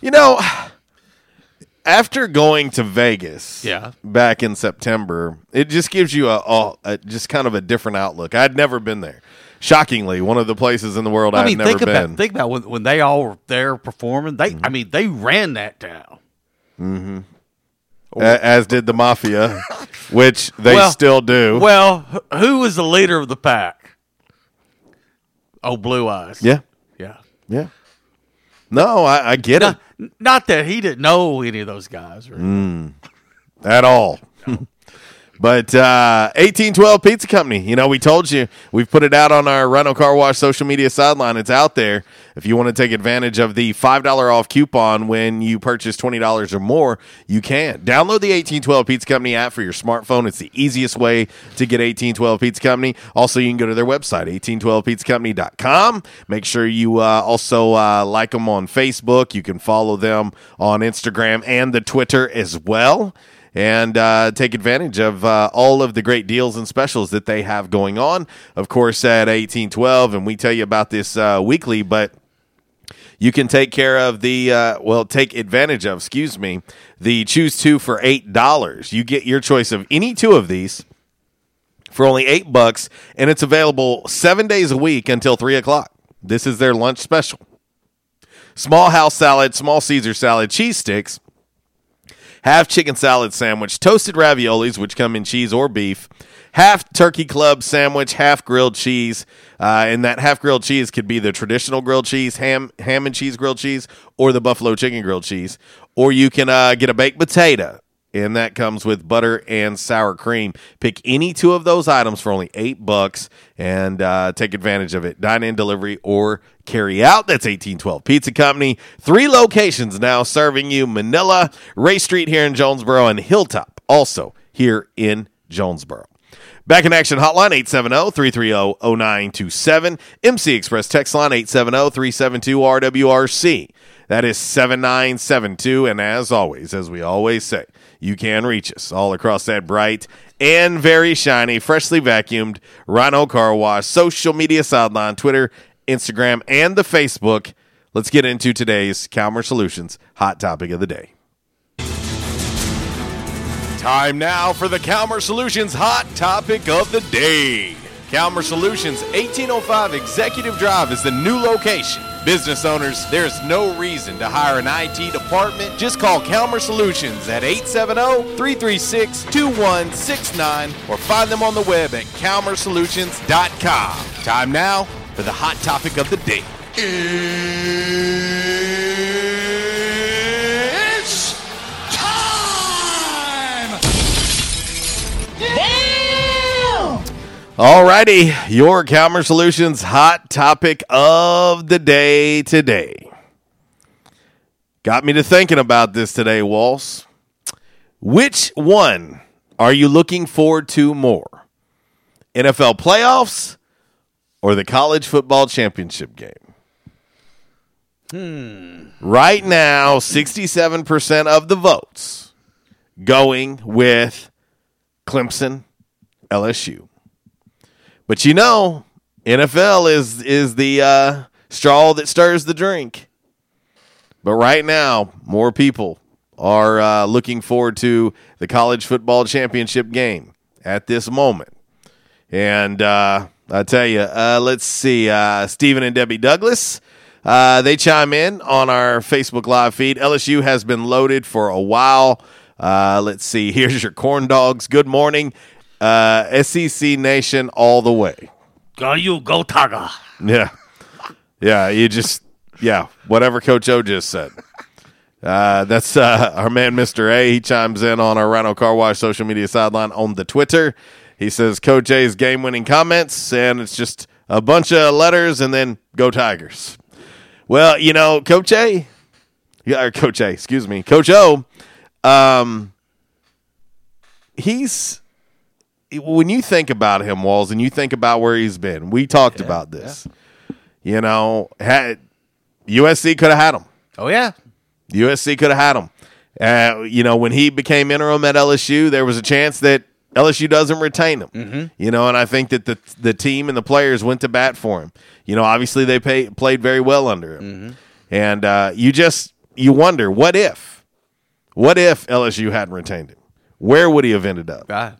You know, after going to Vegas Yeah. back in September, it just gives you a, a, a just kind of a different outlook. I'd never been there. Shockingly, one of the places in the world I I've mean, never think been. about think about when, when they all were there performing. They, I mean, they ran that town. hmm as did the mafia, which they Well- still do. Well, who was the leader of the pack? Oh, Blue Eyes. yeah, yeah. yeah. No, I, I get it. Not that he didn't know any of those guys. Or, Mm, at all. But uh, 1812 Pizza Company, you know, we told you, we've put it out on our Rhino Car Wash social media sideline. It's out there. If you want to take advantage of the $5 off coupon when you purchase $20 or more, you can. Download the 1812 Pizza Company app for your smartphone. It's the easiest way to get 1812 Pizza Company. Also, you can go to their website, 1812pizzacompany.com. Make sure you uh, also uh, like them on Facebook. You can follow them on Instagram and the Twitter as well and uh, take advantage of uh, all of the great deals and specials that they have going on. Of course, at 1812, and we tell you about this uh, weekly, but you can take care of the uh, well take advantage of excuse me the choose two for eight dollars you get your choice of any two of these for only eight bucks and it's available seven days a week until three o'clock this is their lunch special small house salad small caesar salad cheese sticks half chicken salad sandwich, toasted raviolis, which come in cheese or beef, half turkey club sandwich, half grilled cheese. Uh, and that half grilled cheese could be the traditional grilled cheese, ham, ham and cheese grilled cheese, or the buffalo chicken grilled cheese. Or you can uh, get a baked potato, and that comes with butter and sour cream. Pick any two of those items for only eight bucks and uh, take advantage of it. Dine in, delivery, or carry out. That's 1812 Pizza Company. Three locations now serving you Manila, Ray Street here in Jonesboro, and Hilltop also here in Jonesboro. Back in action hotline 870-330-0927. MC Express text line 870-372-RWRC. That is 7972 and as always as we always say, you can reach us all across that bright and very shiny freshly vacuumed Rhino Car Wash social media sideline Twitter, Instagram and the Facebook. Let's get into today's Calmer Solutions hot topic of the day. Time now for the Calmer Solutions hot topic of the day. Calmer Solutions, 1805 Executive Drive is the new location. Business owners, there's no reason to hire an IT department. Just call Calmer Solutions at 870-336-2169 or find them on the web at calmersolutions.com. Time now for the hot topic of the day. Alrighty, your Calmer Solutions hot topic of the day today. Got me to thinking about this today, Walls. Which one are you looking forward to more? NFL playoffs or the college football championship game? Hmm. Right now, 67% of the votes going with Clemson, LSU. But you know, NFL is is the uh, straw that stirs the drink. But right now, more people are uh, looking forward to the college football championship game at this moment. And uh, I tell you, uh, let's see, uh, Stephen and Debbie Douglas. Uh, they chime in on our Facebook Live feed. LSU has been loaded for a while. Uh, let's see. Here's your corn dogs. Good morning, uh, SEC Nation, all the way. Go you, go Tiger. Yeah, yeah. You just yeah. Whatever Coach O just said. Uh, that's uh, our man, Mister A. He chimes in on our Rhino Car Wash social media sideline on the Twitter. He says Coach A's game-winning comments, and it's just a bunch of letters, and then go Tigers. Well, you know, Coach A, or Coach A, excuse me, Coach O, um, he's when you think about him, Walls, and you think about where he's been. We talked about this. You know, had USC could have had him. Oh yeah, USC could have had him. Uh, you know, when he became interim at LSU, there was a chance that LSU doesn't retain him. Mhm. You know, and I think that the the team and the players went to bat for him. You know, obviously they pay, played very well under him, and uh, you just you wonder what if, what if LSU hadn't retained him? Where would he have ended up? God.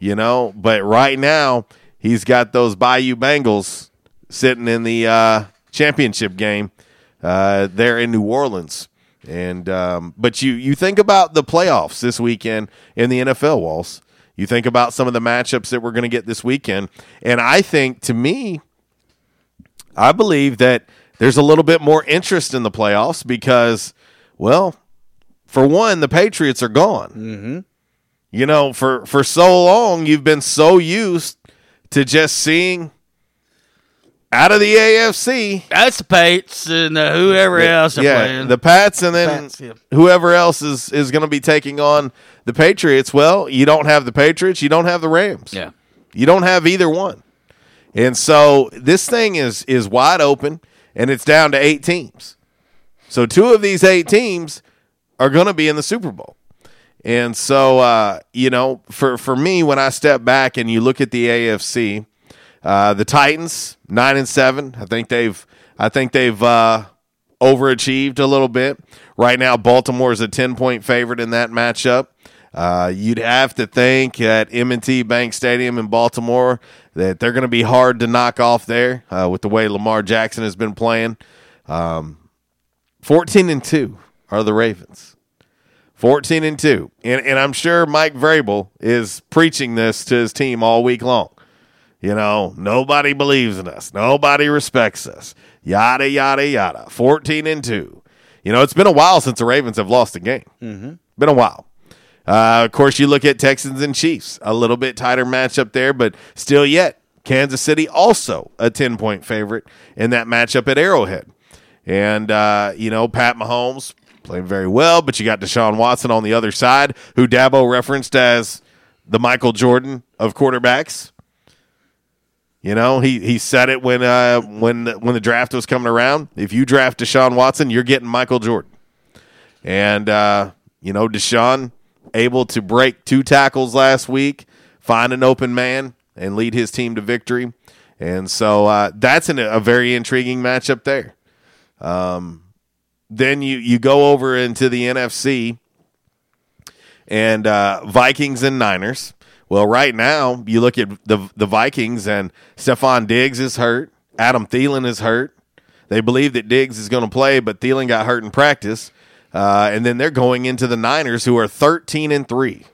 You know, but right now he's got those Bayou Bengals sitting in the uh, championship game uh, there in New Orleans. And um, but you you think about the playoffs this weekend in the NFL walls. You think about some of the matchups that we're going to get this weekend, and I think to me, I believe that there's a little bit more interest in the playoffs because, well, for one, the Patriots are gone. Mm-hmm. You know, for for so long you've been so used to just seeing out of the AFC. That's the Pats and uh, whoever else are yeah, playing. the Pats, and then Pats, yeah. whoever else is is going to be taking on the Patriots. Well, you don't have the Patriots, you don't have the Rams. Yeah. you don't have either one, and so this thing is is wide open, and it's down to eight teams. So two of these eight teams are going to be in the Super Bowl. And so, uh, you know, for, for me, when I step back and you look at the AFC, uh, the Titans nine and seven. I think they've I think they've uh, overachieved a little bit. Right now, Baltimore is a ten point favorite in that matchup. Uh, you'd have to think at M&T Bank Stadium in Baltimore that they're going to be hard to knock off there uh, with the way Lamar Jackson has been playing. Um, 14 and 2 are the Ravens. 14 and 2. And, and I'm sure Mike Vrabel is preaching this to his team all week long. You know, nobody believes in us. Nobody respects us. Yada, yada, yada. 14 and 2. You know, it's been a while since the Ravens have lost a game. Mhm. Been a while. Uh, of course, you look at Texans and Chiefs, a little bit tighter matchup there, but still yet, Kansas City also a 10 point favorite in that matchup at Arrowhead. And, uh, you know, Pat Mahomes playing very well, but you got Deshaun Watson on the other side, who Dabo referenced as the Michael Jordan of quarterbacks. You know, he he said it when uh, when when the draft was coming around. If you draft Deshaun Watson, you're getting Michael Jordan. And uh, you know, Deshaun able to break two tackles last week, find an open man, and lead his team to victory. And so uh, that's an, a very intriguing matchup there. Um, then you you go over into the NFC and uh, Vikings and Niners. Well, right now you look at the the Vikings and Stefon Diggs is hurt. Adam Thielen is hurt. They believe that Diggs is going to play, but Thielen got hurt in practice. Uh, and then they're going into the Niners, who are thirteen and three.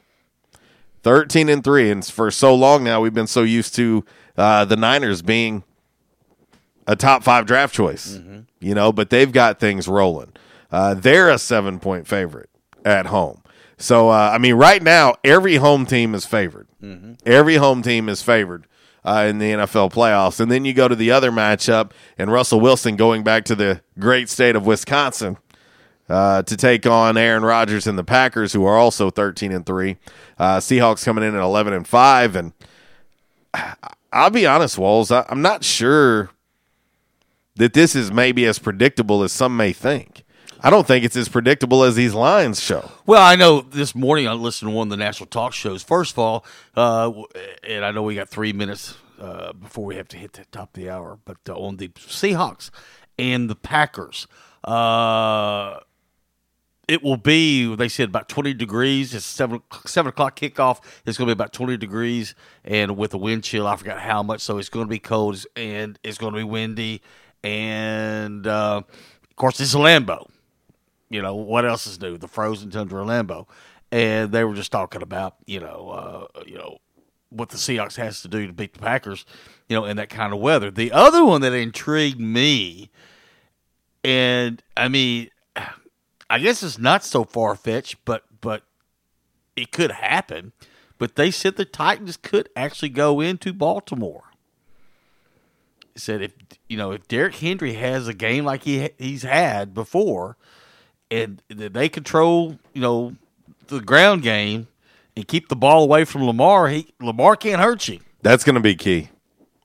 13 and 3 and for so long now we've been so used to uh, the niners being a top five draft choice you know but they've got things rolling. Uh, they're a seven point favorite at home. So uh, i mean right now every home team is favored. Every home team is favored uh, in the nfl playoffs. And then you go to the other matchup and russell wilson going back to the great state of wisconsin uh, to take on Aaron Rodgers and the Packers, who are also thirteen and three. Uh, Seahawks coming in at eleven and five, and I'll be honest, Walls, I'm not sure that this is maybe as predictable as some may think. I don't think it's as predictable as these lines show. Well, I know this morning I listened to one of the national talk shows. First of all, uh, and I know we got three minutes uh, before we have to hit the top of the hour, but uh, on the Seahawks and the Packers, uh, it will be. They said about twenty degrees. It's seven seven o'clock kickoff. It's going to be about twenty degrees, and with a wind chill, I forgot how much. So it's going to be cold and it's going to be windy, and uh, of course it's Lambeau. You know what else is new? The frozen tundra Lambeau, and they were just talking about you know uh, you know what the Seahawks has to do to beat the Packers, you know, in that kind of weather. The other one that intrigued me, and I mean, I guess it's not so far fetched, but but it could happen. But they said the Titans could actually go into Baltimore. Said if you know if Derrick Henry has a game like he he's had before, and that they control you know the ground game and keep the ball away from Lamar, he Lamar can't hurt you. That's going to be key.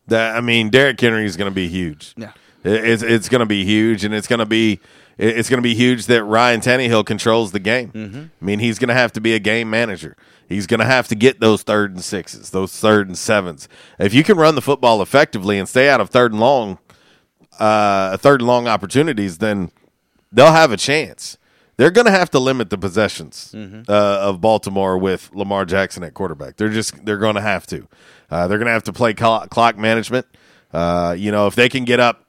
That I mean, Derrick Henry is going to be huge. Yeah. It- it's it's going to be huge, and it's going to be it's going to be huge that Ryan Tannehill controls the game. Mhm. I mean, he's going to have to be a game manager. He's going to have to get those third and sixes, those third and sevens. If you can run the football effectively and stay out of third and long, uh, third and long opportunities, then they'll have a chance. They're going to have to limit the possessions Mhm. uh, of Baltimore with Lamar Jackson at quarterback. They're just they're going to have to. Uh, they're going to have to play clock, clock management. Uh, you know, if they can get up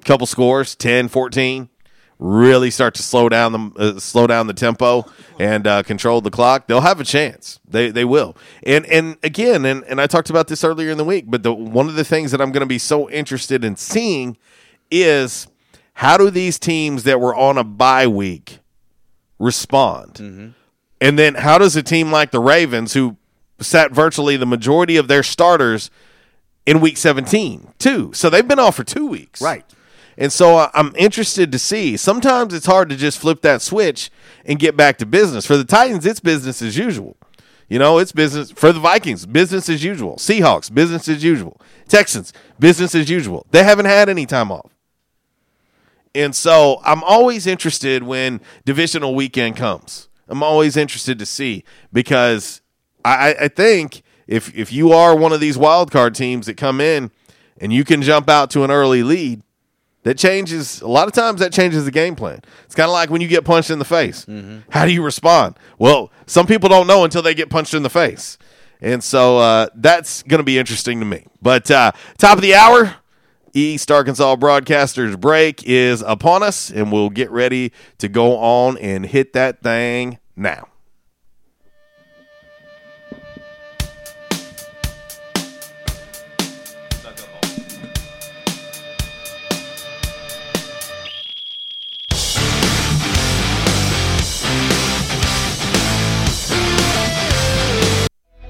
a couple scores, 10, 14, really start to slow down the uh, slow down the tempo and uh, control the clock, they'll have a chance. They they will. And and again, and, and I talked about this earlier in the week, but the one of the things that I'm going to be so interested in seeing is how do these teams that were on a bye week respond? And then how does a team like the Ravens, who sat virtually the majority of their starters in week 17, too? So they've been off for two weeks. Right. And so uh, I'm interested to see. Sometimes it's hard to just flip that switch and get back to business. For the Titans, it's business as usual. You know, it's business for the Vikings, business as usual. Seahawks, business as usual. Texans, business as usual. They haven't had any time off. And so I'm always interested when divisional weekend comes. I'm always interested to see because I, I think if if you are one of these wild card teams that come in and you can jump out to an early lead, that changes a lot of times that changes the game plan. It's kind of like when you get punched in the face. How do you respond? Well, some people don't know until they get punched in the face. And so uh, that's going to be interesting to me. But uh, top of the hour, East Arkansas Broadcasters break is upon us, and we'll get ready to go on and hit that thing now.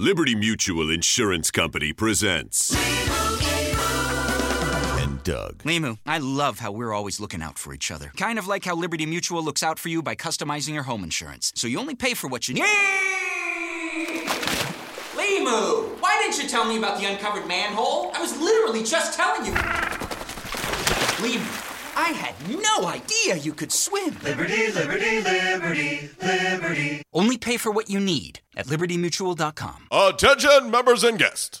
Liberty Mutual Insurance Company presents And Doug. Limu, I love how we're always looking out for each other. Kind of like how Liberty Mutual looks out for you by customizing your home insurance. So you only pay for what you need. Limu! Why didn't you tell me about the uncovered manhole? I was literally just telling you. Limu, I had no idea you could swim. Liberty, liberty, liberty, liberty. Only pay for what you need at libertymutual.com. Attention, members and guests.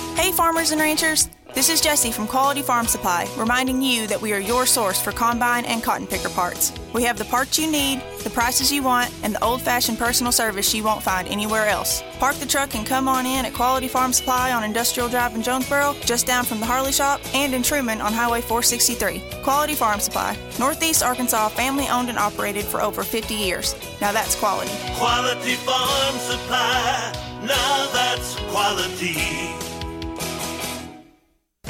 Hey, farmers and ranchers. This is Jesse from Quality Farm Supply, reminding you that we are your source for combine and cotton picker parts. We have the parts you need, the prices you want, and the old fashioned personal service you won't find anywhere else. Park the truck and come on in at Quality Farm Supply on Industrial Drive in Jonesboro, just down from the Harley Shop, and in Truman on Highway 463. Quality Farm Supply, Northeast Arkansas, family owned and operated for over 50 years. Now that's quality. Quality Farm Supply. Now that's quality.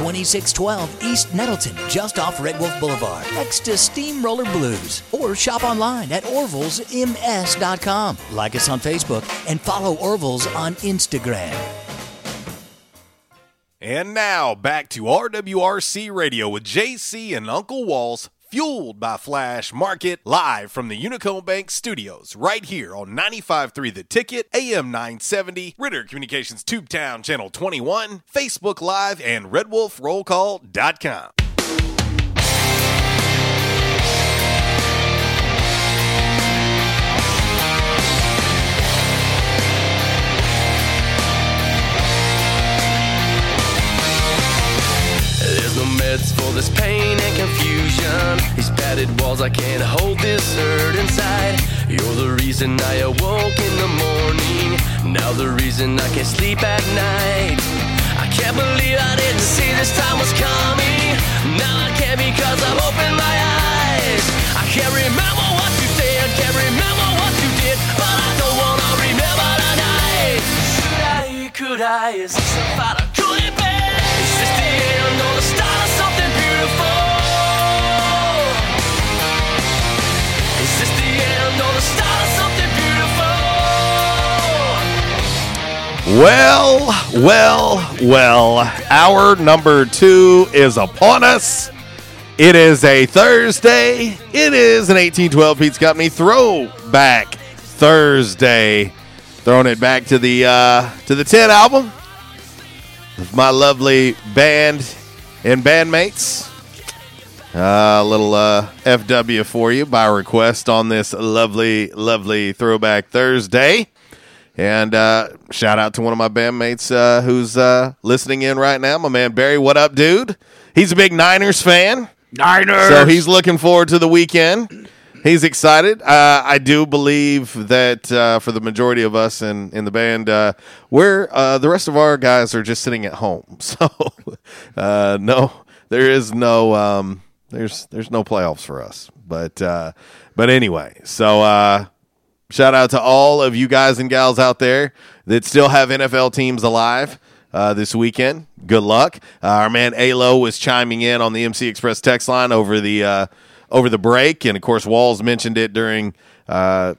2612 East Nettleton, just off Red Wolf Boulevard, next to Steamroller Blues. Or shop online at orvillesms.com. Like us on Facebook and follow Orville's on Instagram. And now back to RWRC Radio with JC and Uncle Walls, fueled by Flash Market, live from the Unico Bank Studios, right here on 95.3 The Ticket, AM 970, Ritter Communications Tubetown Channel 21, Facebook Live, and RedWolfRollCall.com. For this pain and confusion. These padded walls, I can't hold this hurt inside. You're the reason I awoke in the morning. Now the reason I can't sleep at night. I can't believe I didn't see this time was coming. Now I can't because I've opened my eyes. I can't remember what you said, can't remember what you did, but I don't wanna remember tonight. Should I, could I, is this a fight Well, well, well, hour number two is upon us. It is a Thursday. It is an 1812 Pizza Company throwback Thursday. Throwing it back to the uh, to the 10 album of my lovely band and bandmates. Uh, a little uh, FW for you by request on this lovely, lovely throwback Thursday. And uh, shout out to one of my bandmates uh, who's uh, listening in right now, my man Barry. What up, dude? He's a big Niners fan. Niners. So he's looking forward to the weekend. He's excited. Uh, I do believe that uh, for the majority of us in, in the band, uh, we're uh, the rest of our guys are just sitting at home. So uh, no, there is no um, there's there's no playoffs for us. But uh, but anyway, so uh, shout out to all of you guys and gals out there that still have NFL teams alive uh, this weekend. Good luck. Uh, our man Alo was chiming in on the MC Express text line over the uh, over the break, and of course Walls mentioned it during uh,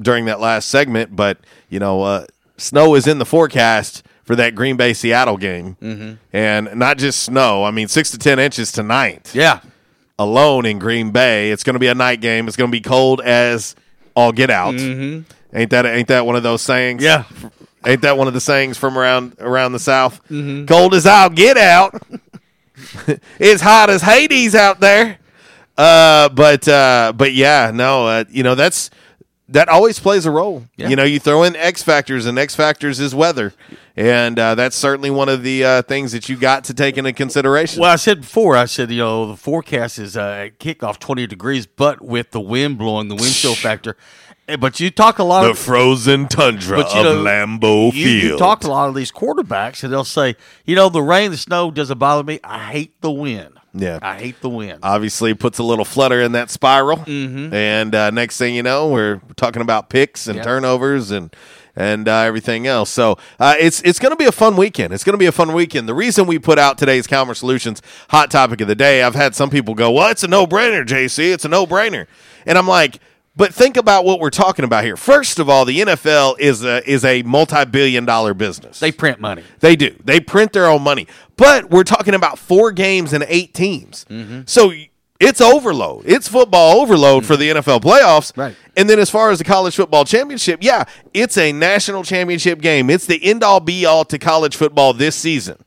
during that last segment. But you know, uh, snow is in the forecast for that Green Bay Seattle game, Mhm. and not just snow. I mean, six to ten inches tonight. Yeah. Alone in Green Bay, it's going to be a night game. It's going to be cold as all get out. Mhm. Ain't that ain't that one of those sayings? Yeah. Ain't that one of the sayings from around around the South? Mhm. Cold as I'll get out. it's hot as Hades out there. Uh, but uh, but yeah, no, uh, you know that's that always plays a role. Yeah. You know, you throw in X factors, and X factors is weather, and uh, that's certainly one of the uh, things that you got to take into consideration. Well, I said before, I said, you know, the forecast is uh, kickoff 20 degrees, but with the wind blowing, the wind chill factor. Eh, But you talk a lot the of frozen tundra But, you of Lambeau you, Field. you talk to a lot of these quarterbacks, and they'll say, you know, the rain, the snow doesn't bother me. I hate the wind. Yeah. I hate the wind. obviously puts a little flutter in that spiral. Mhm. And uh, next thing you know, we're talking about picks and Yeah. turnovers and and uh, everything else. So uh, it's it's going to be a fun weekend. It's going to be a fun weekend. The reason we put out today's Calmer Solutions hot topic of the day, I've had some people go, "Well, it's a no brainer, JC. It's a no brainer," and I'm like. But think about what we're talking about here. First of all, the NFL is a is a multi billion dollar business. They print money. They do. They print their own money. But we're talking about four games and eight teams. So it's overload. It's football overload for the NFL playoffs. Right. And then as far as the college football championship, yeah, it's a national championship game. It's the end all be all to college football this season.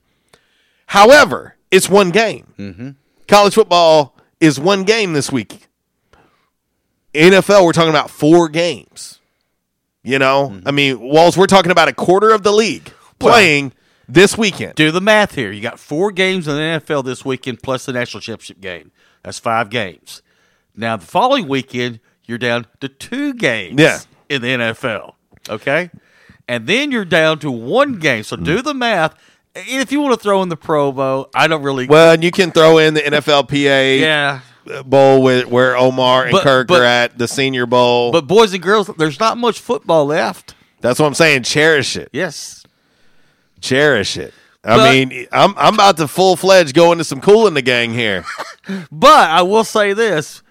However, it's one game. Mm-hmm. College football is one game this week. NFL, we're talking about four games. You know, Mm-hmm. I mean, Walls, we're talking about a quarter of the league playing this weekend. Do the math here. You got four games in the NFL this weekend plus the national championship game. That's five games. Now, the following weekend, you're down to two games Yeah. in the NFL. Okay? And then you're down to one game. So Mm. do the math. If you want to throw in the Pro Bowl, I don't really. Well, and you can throw in the NFLPA Yeah. Bowl with where Omar and But- Kirk but- are at the Senior Bowl. But boys and girls, there's not much football left. That's what I'm saying. Cherish it. Yes. Cherish it. I But- mean, I'm I'm about to full fledged go into some Kool and the Gang here. But I will say this.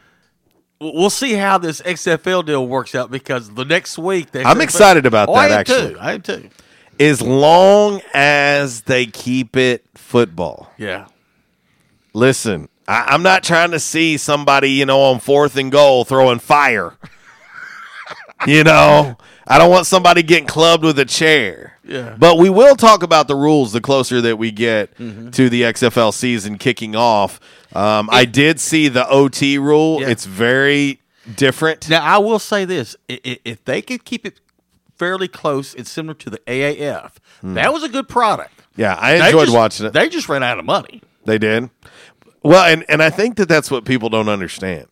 We'll see how this XFL deal works out because the next week. The I'm excited about Oh, that, I actually. too. I am too. as long as they keep it football. Yeah. Listen, I, I'm not trying to see somebody, you know, on fourth and goal throwing fire. you know, I don't want somebody getting clubbed with a chair. Yeah. But we will talk about the rules the closer that we get Mhm. to the XFL season kicking off. Um, I did see the OT rule. Yeah. It's very different. Now, I will say this: if they could keep it fairly close and similar to the AAF, that was a good product. Yeah, I enjoyed just- watching it. They just ran out of money. They did. Well, and and I think that that's what people don't understand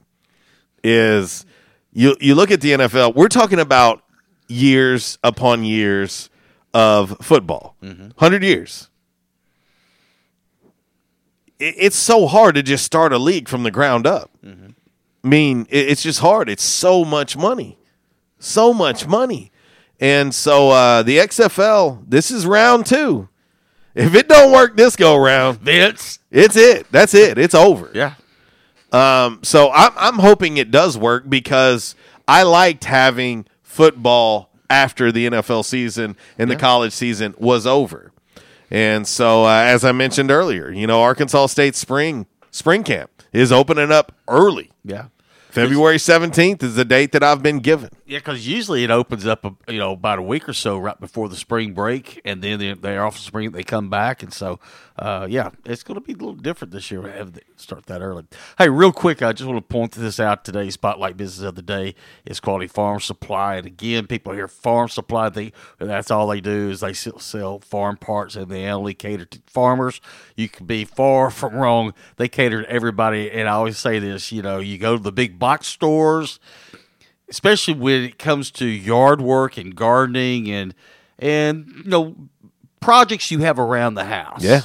is you you look at the NFL. We're talking about years upon years of football, hundred years. It, it's so hard to just start a league from the ground up. I mean, it, it's just hard. It's so much money, so much money, and so uh, the XFL. This is round two. If it don't work this go round, Vince, it's it. That's it. It's over. Yeah. Um. So I'm I'm hoping it does work because I liked having football after the NFL season and the college season was over, and so uh, as I mentioned earlier, you know Arkansas State spring spring camp is opening up early. Yeah. February 17th is the date that I've been given. Yeah, because usually it opens up, uh, you know, about a week or so right before the spring break, and then they- they're off the spring. They come back, and so, uh, yeah, it's going to be a little different this year. Have they start that early. Hey, real quick, I just want to point this out. Today's spotlight business of the day is Quality Farm Supply, and again, people hear farm supply. They that's all they do is they sell, sell farm parts, and they only cater to farmers. You can be far from wrong. They cater to everybody, and I always say this. You know, you go to the big box stores especially when it comes to yard work and gardening and and you know projects you have around the house. Yeah.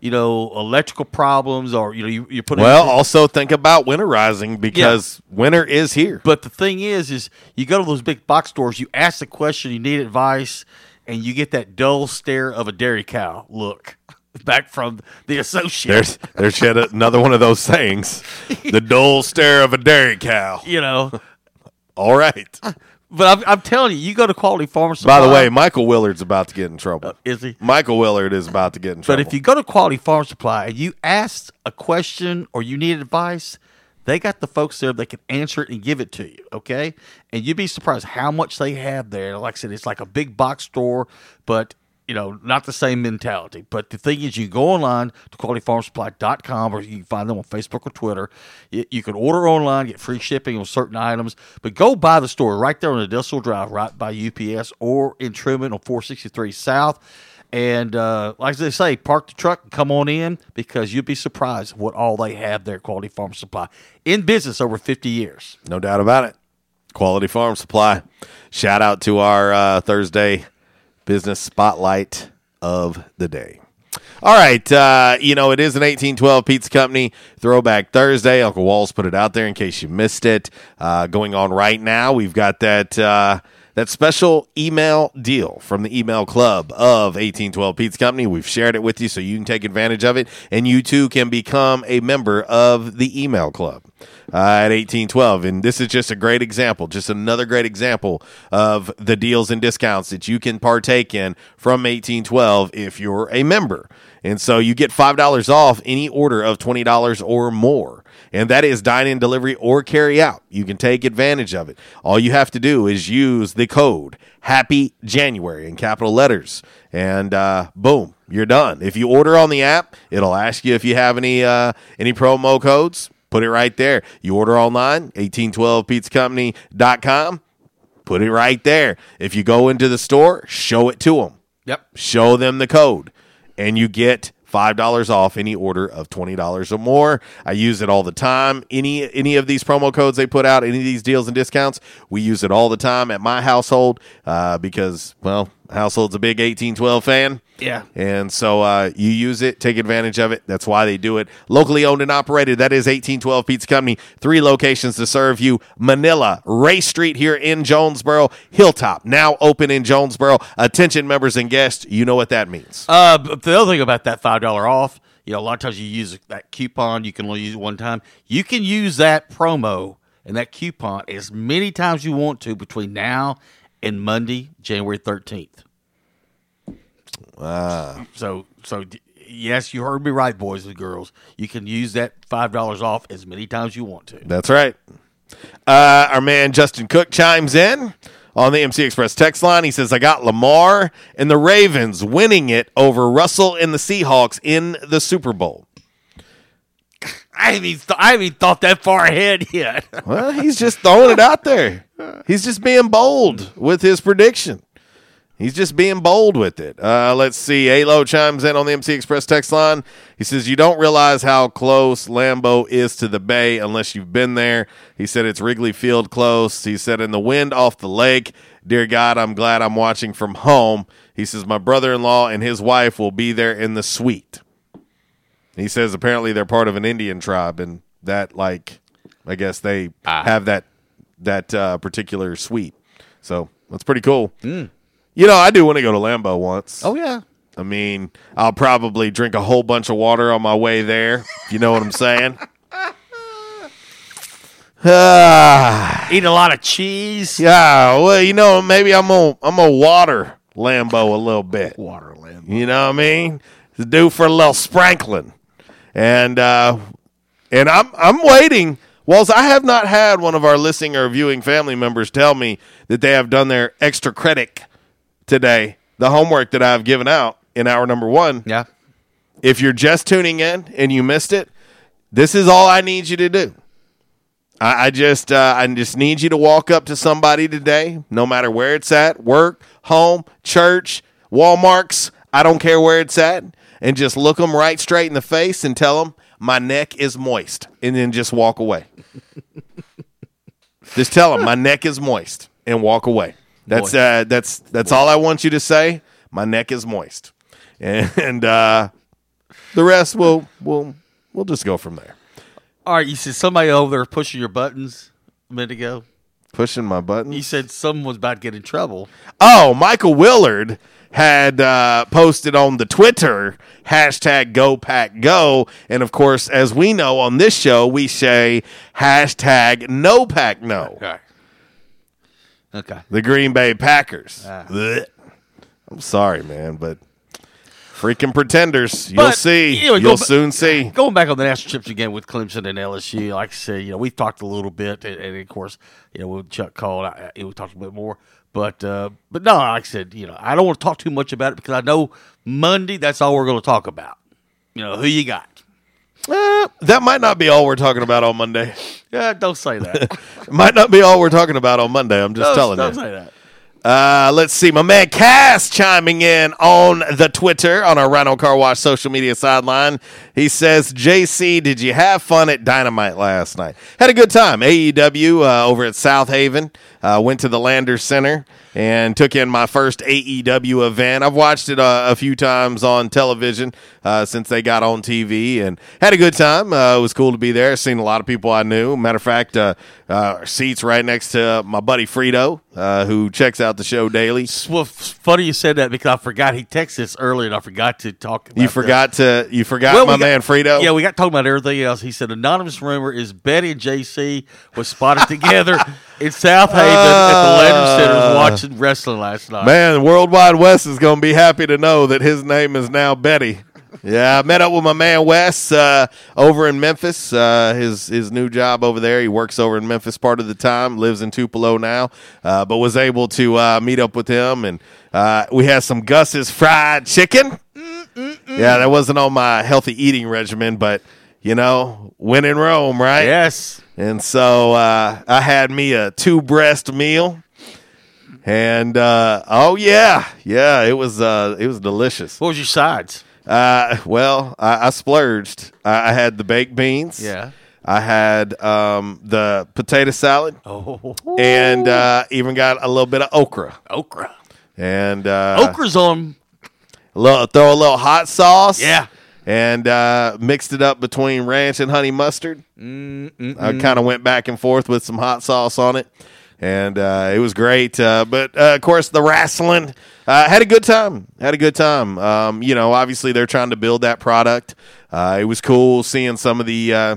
You know, electrical problems or you know you, you're putting Well, also think about winterizing because winter is here. But the thing is, is you go to those big box stores, you ask the question, you need advice, and you get that dull stare of a dairy cow look back from the associate. There's there's yet another one of those sayings. The dull stare of a dairy cow. you know. All right. But I'm, I'm telling you, you go to Quality Farm Supply. By the way, Michael Willard's about to get in trouble. Uh, is he? Michael Willard is about to get in trouble. But if you go to Quality Farm Supply and you ask a question or you need advice, they got the folks there that can answer it and give it to you. Okay, and you'd be surprised how much they have there. Like I said, it's like a big box store, but you know, not the same mentality. But the thing is, you go online to qualityfarmsupply.com or you can find them on Facebook or Twitter. You, you can order online, get free shipping on certain items, but go by the store right there on the Industrial Drive, right by UPS or in Truman on 463 South. And uh, like they say, park the truck and come on in because you'd be surprised what all they have there Quality Farm Supply. In business over 50 years. No doubt about it. Quality Farm Supply. Shout out to our uh, Thursday business spotlight of the day. All right, uh, you know it is an 1812 Pizza Company Throwback Thursday. Uncle Walls put it out there in case you missed it. Uh, going on right now, we've got that uh, that special email deal from the email club of 1812 Pizza Company. We've shared it with you so you can take advantage of it, and you too can become a member of the email club uh, at 1812. And this is just a great example, just another great example of the deals and discounts that you can partake in from 1812 if you're a member. And so you get $5 off any order of $20 or more. And that is dine in, delivery, or carry out. You can take advantage of it. All you have to do is use the code Happy January in capital letters. And uh, boom, you're done. If you order on the app, it'll ask you if you have any uh, any promo codes. Put it right there. You order online, 1812pizzacompany.com. Put it right there. If you go into the store, show it to them. Yep. Show them the code, and you get five dollars off any order of twenty dollars or more. I use it all the time. Any any of these promo codes they put out, any of these deals and discounts, we use it all the time at my household uh, because well, household's a big eighteen twelve fan. Yeah. And so uh, you use it, take advantage of it. That's why they do it. Locally owned and operated. That is 1812 Pizza Company. Three locations to serve you Manila, Ray Street here in Jonesboro, Hilltop, now open in Jonesboro. Attention, members and guests, you know what that means. Uh, but the other thing about that five dollar off, you know, a lot of times you use that coupon. You can only use it one time. You can use that promo and that coupon as many times you want to between now and Monday, January thirteenth. Ah. So so yes, you heard me right, boys and girls. You can use that five dollars off as many times you want to. That's right. Uh, our man Justin Cook chimes in on the MC Express text line. He says, I got Lamar and the Ravens winning it over Russell and the Seahawks in the Super Bowl. I haven't th- I haven't thought that far ahead yet. Well, he's just throwing it out there. He's just being bold with his prediction. He's just being bold with it. Uh, let's see. Alo chimes in on the MC Express text line. He says, You don't realize how close Lambeau is to the bay unless you've been there. He said, It's Wrigley Field close. He said, In the wind off the lake. Dear God, I'm glad I'm watching from home. He says, My brother in law and his wife will be there in the suite. He says, Apparently they're part of an Indian tribe and that, like, I guess they have that that uh, particular suite. So that's pretty cool. You know, I do want to go to Lambeau once. Oh yeah. I mean, I'll probably drink a whole bunch of water on my way there. You know what I'm saying? Ah, Eat a lot of cheese. yeah. Well, you know, maybe I'm gonna I'm gonna water Lambeau a little bit. Water Lambeau. You know what I mean? To do for a little sprinkling, and uh, and I'm I'm waiting. Whilst I have not had one of our listening or viewing family members tell me that they have done their extra credit today, the homework that I've given out in hour number one. Yeah. If you're just tuning in and you missed it, this is all I need you to do. I, I just uh, I just need you to walk up to somebody today, no matter where it's at, work, home, church, Walmart's, I don't care where it's at, and just look them right straight in the face and tell them my neck is moist, and then just walk away. just tell them my neck is moist and walk away. That's uh, that's that's all I want you to say. My neck is moist, and uh, the rest will will we'll just go from there. All right, you said somebody over there pushing your buttons a minute ago. Pushing my button. You said someone was about to get in trouble. Oh, Michael Willard had uh, posted on the Twitter hashtag Go Pack Go, and of course, as we know on this show, we say hashtag No Pack No. Okay. Okay. The Green Bay Packers. Ah. I'm sorry, man, but freaking pretenders. You'll But, see. you know, You'll go ba- soon see. Going back on the national trips again with Clemson and LSU, like I said, you know, we've talked a little bit, and, and of course, you know, when Chuck called, I, I, we talked a bit more. But uh, but no, like I said, you know, I don't want to talk too much about it because I know Monday that's all we're going to talk about. You know, who you got? Uh, that might not be all we're talking about on Monday. Yeah, don't say that. Might not be all we're talking about on Monday. I'm just Don't- telling don't you. say that. Uh, let's see. My man Cass chiming in on the Twitter on our Rhino Car Wash social media sideline. He says, JC, did you have fun at Dynamite last night? Had a good time. AEW uh, over at Southaven. Uh, went to the Lander Center and took in my first AEW event. I've watched it uh, a few times on television uh, since they got on TV and had a good time. Uh, it was cool to be there. Seen a lot of people I knew. Matter of fact, uh, uh, seats right next to my buddy Frito, uh, who checks out the show daily. Well, funny you said that because I forgot he texted us earlier, and I forgot to talk. About You that. forgot to you forgot Well, my we got- man Frito. Yeah, we got talking about everything else. He said anonymous rumor is Betty and JC was spotted together in Southaven at the Landry Center watching wrestling last night. Man, Worldwide World Wide West is going to be happy to know that his name is now Betty. Yeah, I met up with my man Wes uh, over in Memphis. Uh, his his new job over there. He works over in Memphis part of the time. Lives in Tupelo now, uh, but was able to uh, meet up with him, and uh, we had some Gus's fried chicken. Yeah, that wasn't on my healthy eating regimen, but you know, when in Rome, right? Yes. And so uh, I had me a two breast meal. And uh, oh yeah, yeah, it was uh, it was delicious. What was your sides? Uh, well, I, I splurged. I, I had the baked beans. Yeah. I had um, the potato salad. Oh. and uh, even got a little bit of okra. Okra. And uh, Okra's on. a little, throw a little hot sauce. Yeah. And uh, mixed it up between ranch and honey mustard. Mm-mm-mm. I kind of went back and forth with some hot sauce on it, and uh, it was great. Uh, but uh, of course, the wrestling uh, had a good time. Had a good time. Um, you know, obviously they're trying to build that product. Uh, it was cool seeing some of the. Uh,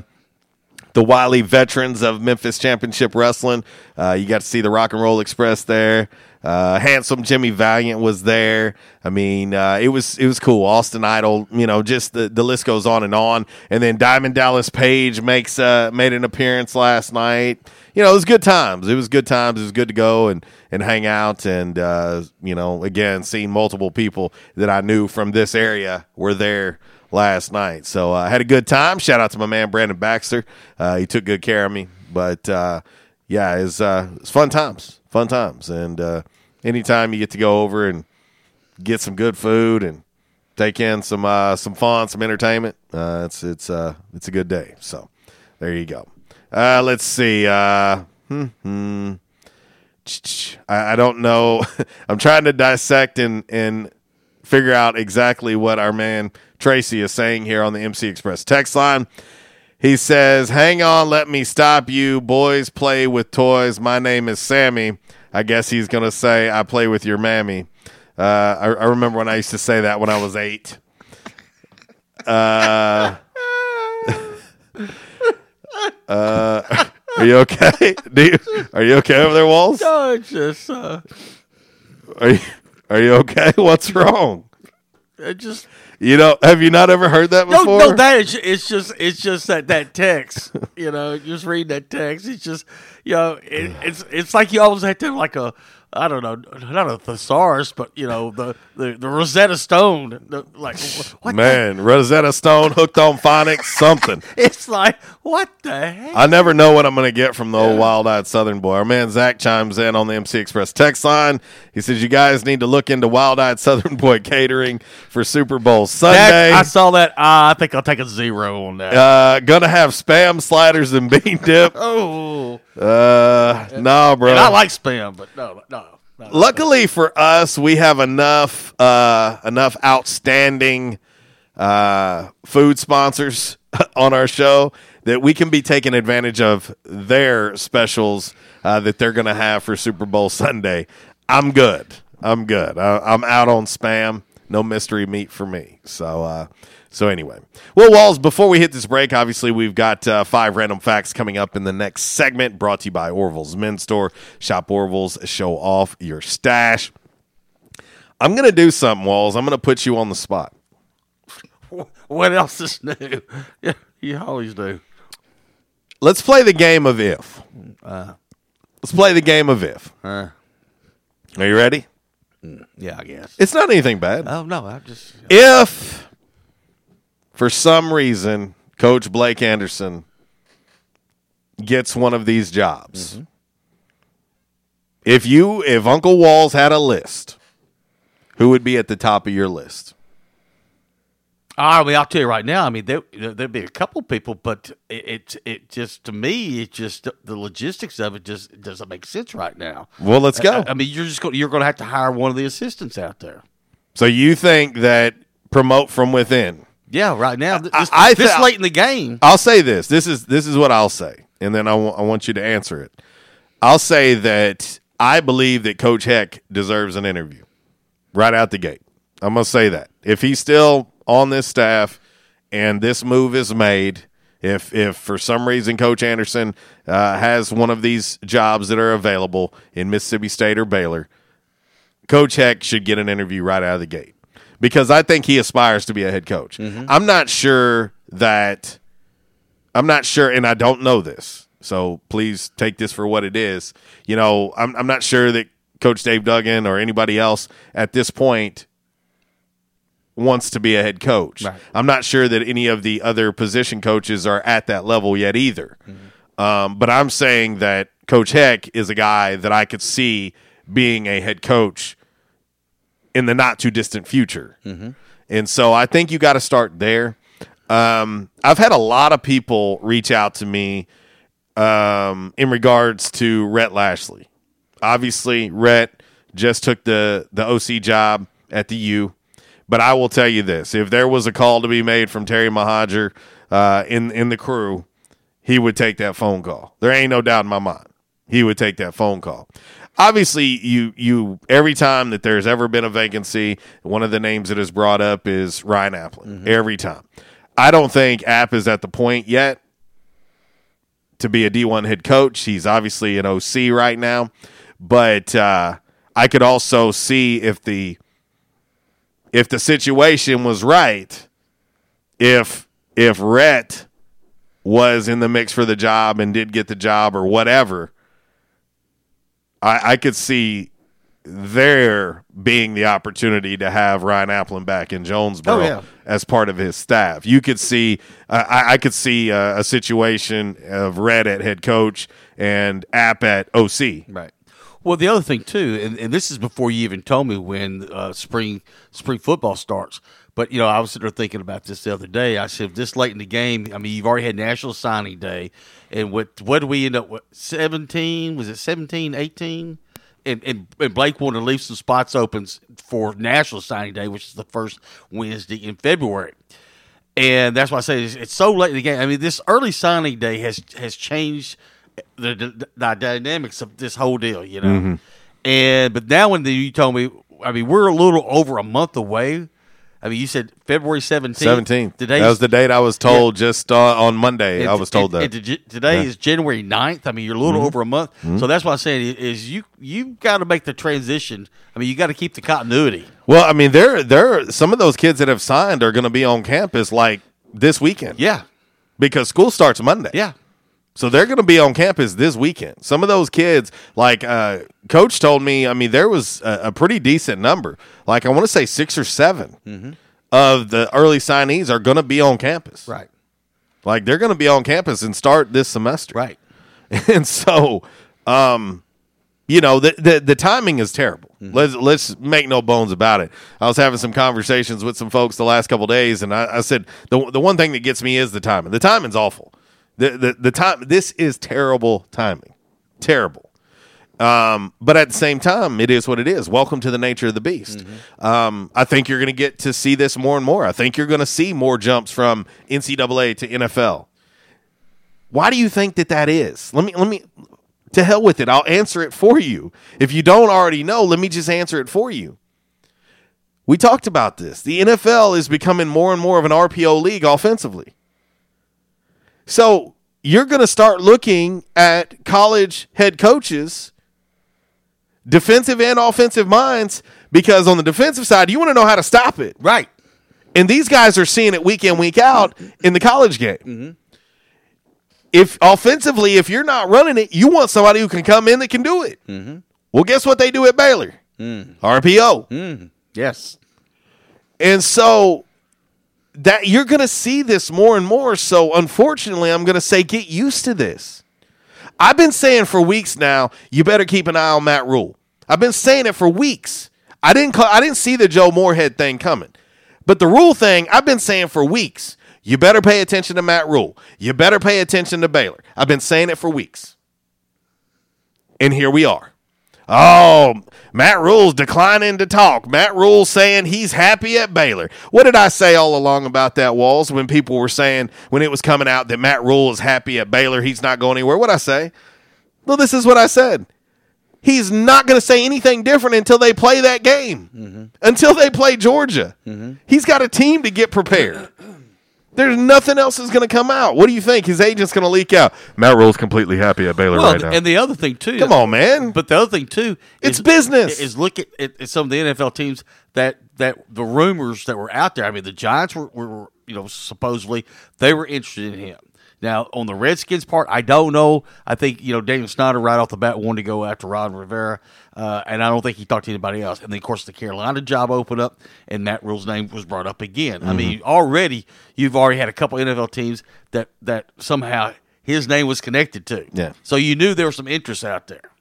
the wily veterans of Memphis Championship Wrestling. Uh, you got to see the Rock and Roll Express there. Uh, handsome Jimmy Valiant was there. I mean, uh, it was it was cool. Austin Idol, you know, just the, the list goes on and on. And then Diamond Dallas Page makes uh, made an appearance last night. You know, it was good times. It was good times. It was good to go and and hang out. And uh, you know, again, seeing multiple people that I knew from this area were there last night. So uh, I had a good time. Shout out to my man Brandon Baxter. Uh, he took good care of me. But uh, yeah, it's uh, it's fun times, fun times. And uh, anytime you get to go over and get some good food and take in some uh, some fun, some entertainment, uh, it's it's uh, it's a good day. So there you go. Uh, let's see. Uh, hmm, hmm. I, I don't know. I'm trying to dissect and and figure out exactly what our man Tracy is saying here on the MC Express text line. He says, Hang on, let me stop you. Boys play with toys. My name is Sammy. I guess he's going to say, I play with your mammy. Uh, I, I remember when I used to say that when I was eight. Uh, uh, are you okay? You, are you okay over there, Walls? No, it's just uh, Are you, are you okay? What's wrong? it just You know, have you not ever heard that before? no, no. That is, it's just it's just that that text. you know, just read that text. It's just you know, it, it's it's like you always have to have like a I don't know, not a thesaurus, but you know the the, the Rosetta Stone. The, like what? Man, Rosetta Stone hooked on phonics, something. It's like what the heck? I never know what I'm going to get from the old wild eyed Southern boy. Our man Zach chimes in on the MC Express text line. He says, You guys need to look into wild eyed Southern boy catering for Super Bowl Sunday. That- I saw that. Uh, I think I'll take a zero on that. uh, gonna have spam sliders and bean dip. oh, Uh, no, bro. I like spam, but no, no. No. Luckily for us, we have enough uh, enough outstanding uh, food sponsors on our show that we can be taking advantage of their specials uh, that they're going to have for Super Bowl Sunday. I'm good. I'm good. I, I'm out on spam. No mystery meat for me. So, uh, so anyway, well, Walls. Before we hit this break, obviously we've got uh, five random facts coming up in the next segment. Brought to you by Orville's Men's Store. Shop Orville's. Show off your stash. I'm gonna do something, Walls. I'm gonna put you on the spot. What else is new? Yeah, you always do. Let's play the game of if. Uh, Let's play the game of if. uh, Are you ready? yeah, I guess. It's not anything bad. Oh no, I'm just If for some reason Coach Blake Anderson gets one of these jobs, mm-hmm. if you if Uncle Walls had a list, who would be at the top of your list? Ah, I mean, I'll tell you right now. I mean, there there'd be a couple people, but it, it it just to me, it just the logistics of it just it doesn't make sense right now. Well, let's go. I, I mean, you're just going you're going to have to hire one of the assistants out there. So you think that promote from within? Yeah, right now. This, I- I this thi- late in the game. I'll say this. This is this is what I'll say, and then I wa- I want you to answer it. I'll say that I believe that Coach Heck deserves an interview right out the gate. I'm gonna say that if he's still on this staff and this move is made, if if for some reason Coach Anderson uh, has one of these jobs that are available in Mississippi State or Baylor, Coach Heck should get an interview right out of the gate because I think he aspires to be a head coach. I'm not sure that I'm not sure, and I don't know this, so please take this for what it is. You know, I'm I'm not sure that Coach Dave Duggan or anybody else at this point wants to be a head coach. I'm not sure that any of the other position coaches are at that level yet either. Um, but I'm saying that Coach Heck is a guy that I could see being a head coach in the not too distant future. And so I think you got to start there. Um, I've had a lot of people reach out to me um, in regards to Rhett Lashlee. Obviously, Rhett just took the the OC job at the U. But I will tell you this: if there was a call to be made from Terry Mohajir uh, in in the crew, he would take that phone call. There ain't no doubt in my mind. He would take that phone call. Obviously, you you every time that there's ever been a vacancy, one of the names that is brought up is Ryan Aplin. Every time, I don't think App is at the point yet to be a D1 head coach. He's obviously an OC right now, but uh, I could also see if the if the situation was right, if if Rhett was in the mix for the job and did get the job or whatever, I, I could see there being the opportunity to have Ryan Aplin back in Jonesboro Oh, yeah. as part of his staff. You could see, uh, I, I could see uh, a situation of Rhett at head coach and App at OC. Right. Well, the other thing too, and, and this is before you even told me when uh, spring spring football starts. But you know, I was sitting there thinking about this the other day. I said, this late in the game, I mean, you've already had National Signing Day, and what what did we end up with? Seventeen? Was it 17, 18? And, and, and Blake wanted to leave some spots open for National Signing Day, which is the first Wednesday in February. And that's why I say it's, it's so late in the game. I mean, this early signing day has has changed the, the, the dynamics of this whole deal, you know. Mhm. And but now when the, you told me, I mean, we're a little over a month away. I mean, you said February seventeenth. Seventeenth. Today That was the date I was told just uh, on Monday. I was told that. today Yeah. is January 9th. I mean, you're a little Mhm. over a month. Mhm. So that's what I'm saying is you you got to make the transition. I mean, you got to keep the continuity. Well, I mean, there, there, some of those kids that have signed are going to be on campus like this weekend. Yeah, because school starts Monday. Yeah, so they're going to be on campus this weekend. Some of those kids, like uh, Coach told me, I mean, there was a, a pretty decent number. Like I want to say six or 7 Mhm. of the early signees are going to be on campus. Right. Like they're going to be on campus and start this semester. Right. And so, um, you know, the, the the timing is terrible. Mm-hmm. Let's let's make no bones about it. I was having some conversations with some folks the last couple days, and I, I said the the one thing that gets me is the timing. The timing's awful. The the the time. This is terrible timing. Terrible. Um, but at the same time, it is what it is. Welcome to the nature of the beast. Um, I think you're going to get to see this more and more. I think you're going to see more jumps from NCAA to NFL. Why do you think that that is? Let me let me to hell with it. I'll answer it for you. If you don't already know, let me just answer it for you. We talked about this. The NFL is becoming more and more of an RPO league offensively. So you're going to start looking at college head coaches, defensive and offensive minds, because on the defensive side, you want to know how to stop it. Right. And these guys are seeing it week in, week out in the college game. If offensively, if you're not running it, you want somebody who can come in that can do it. Mm-hmm. Well, guess what they do at Baylor? Mm. RPO. Mm. Yes. And so that you're going to see this more and more. So unfortunately, I'm going to say get used to this. I've been saying for weeks now, you better keep an eye on Matt Rhule. I've been saying it for weeks. I didn't call, I didn't see the Joe Moorhead thing coming. But the Rhule thing, I've been saying for weeks. You better pay attention to Matt Rhule. You better pay attention to Baylor. I've been saying it for weeks. And here we are. Oh, Matt Rhule's declining to talk. Matt Rhule's saying he's happy at Baylor. What did I say all along about that, Walls, when people were saying, when it was coming out that Matt Rhule is happy at Baylor, he's not going anywhere? What I say? Well, this is what I said. He's not going to say anything different until they play that game, mm-hmm. until they play Georgia. Mm-hmm. He's got a team to get prepared. There's nothing else that's going to come out. What do you think? His agent's going to leak out. Matt Rhule's completely happy at Baylor Well, right now. and the other thing too. Come on, man. But the other thing too, It's is- business. Is look at, at, some of the NFL teams that that the rumors that were out there. I mean, the Giants were, were you know supposedly they were interested in him. Now on the Redskins part, I don't know. I think you know Daniel Snyder right off the bat wanted to go after Ron Rivera, uh, and I don't think he talked to anybody else. And then of course the Carolina job opened up, and Matt Rhule's name was brought up again. I mean, already you've already had a couple NFL teams that that somehow his name was connected to. Yeah. So you knew there was some interest out there.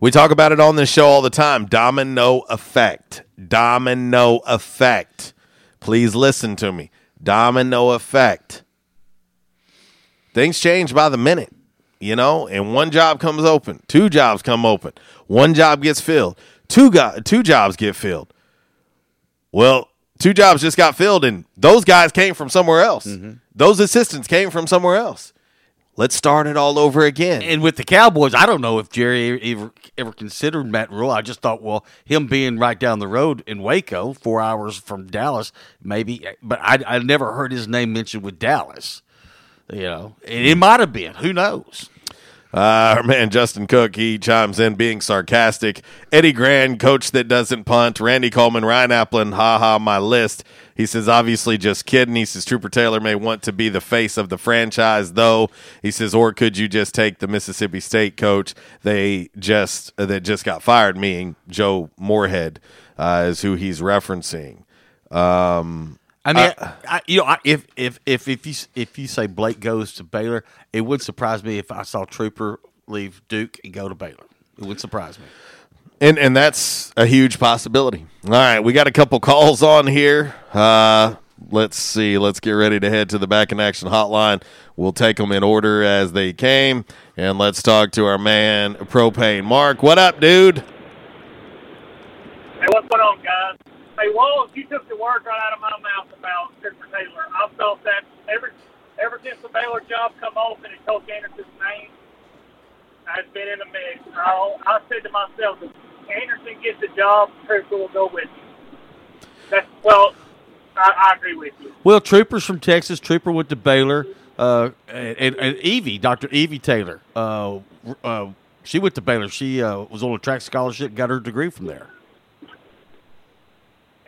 We talk about it on this show all the time. Domino effect. Domino effect. Please listen to me. Domino effect. Things change by the minute, you know, and one job comes open, two jobs come open, one job gets filled, two go- two jobs get filled. Well, two jobs just got filled, and those guys came from somewhere else. Mm-hmm. Those assistants came from somewhere else. Let's start it all over again. And with the Cowboys, I don't know if Jerry ever ever considered Matt Rhule. I just thought, well, him being right down the road in Waco, four hours from Dallas, maybe. But I, I never heard his name mentioned with Dallas. You know, and it might have been. Who knows? Uh, our man Justin Cook, he chimes in being sarcastic. Eddie Grand, coach that doesn't punt. Randy Coleman, Ryan Aplin, ha ha, my list. He says, obviously just kidding. He says, Trooper Taylor may want to be the face of the franchise, though. He says, or could you just take the Mississippi State coach they just uh, that just got fired, meaning Joe Moorhead, uh, is who he's referencing. Um, I mean, uh, I, you know, I, if if if if you if you say Blake goes to Baylor, it would surprise me if I saw Trooper leave Duke and go to Baylor. It would surprise me. And and that's a huge possibility. All right, we got a couple calls on here. Uh, let's see. Let's get ready to head to the back in action hotline. We'll take them in order as they came, and let's talk to our man Propane Mark. What up, dude? Hey, what's going on, guys? Hey, Walls, you took the words right out of my mouth about Trooper Taylor. I've felt that ever ever since the Baylor job come open and Coach Anderson's name has been in the mix. I, I said to myself, if Anderson gets the job, Trooper will go with him. That's well, I, I agree with you. Well, Trooper's from Texas. Trooper went to Baylor. Uh, and, and, and Evie, Dr. Evie Taylor, uh, uh, she went to Baylor. She uh, was on a track scholarship, got her degree from there.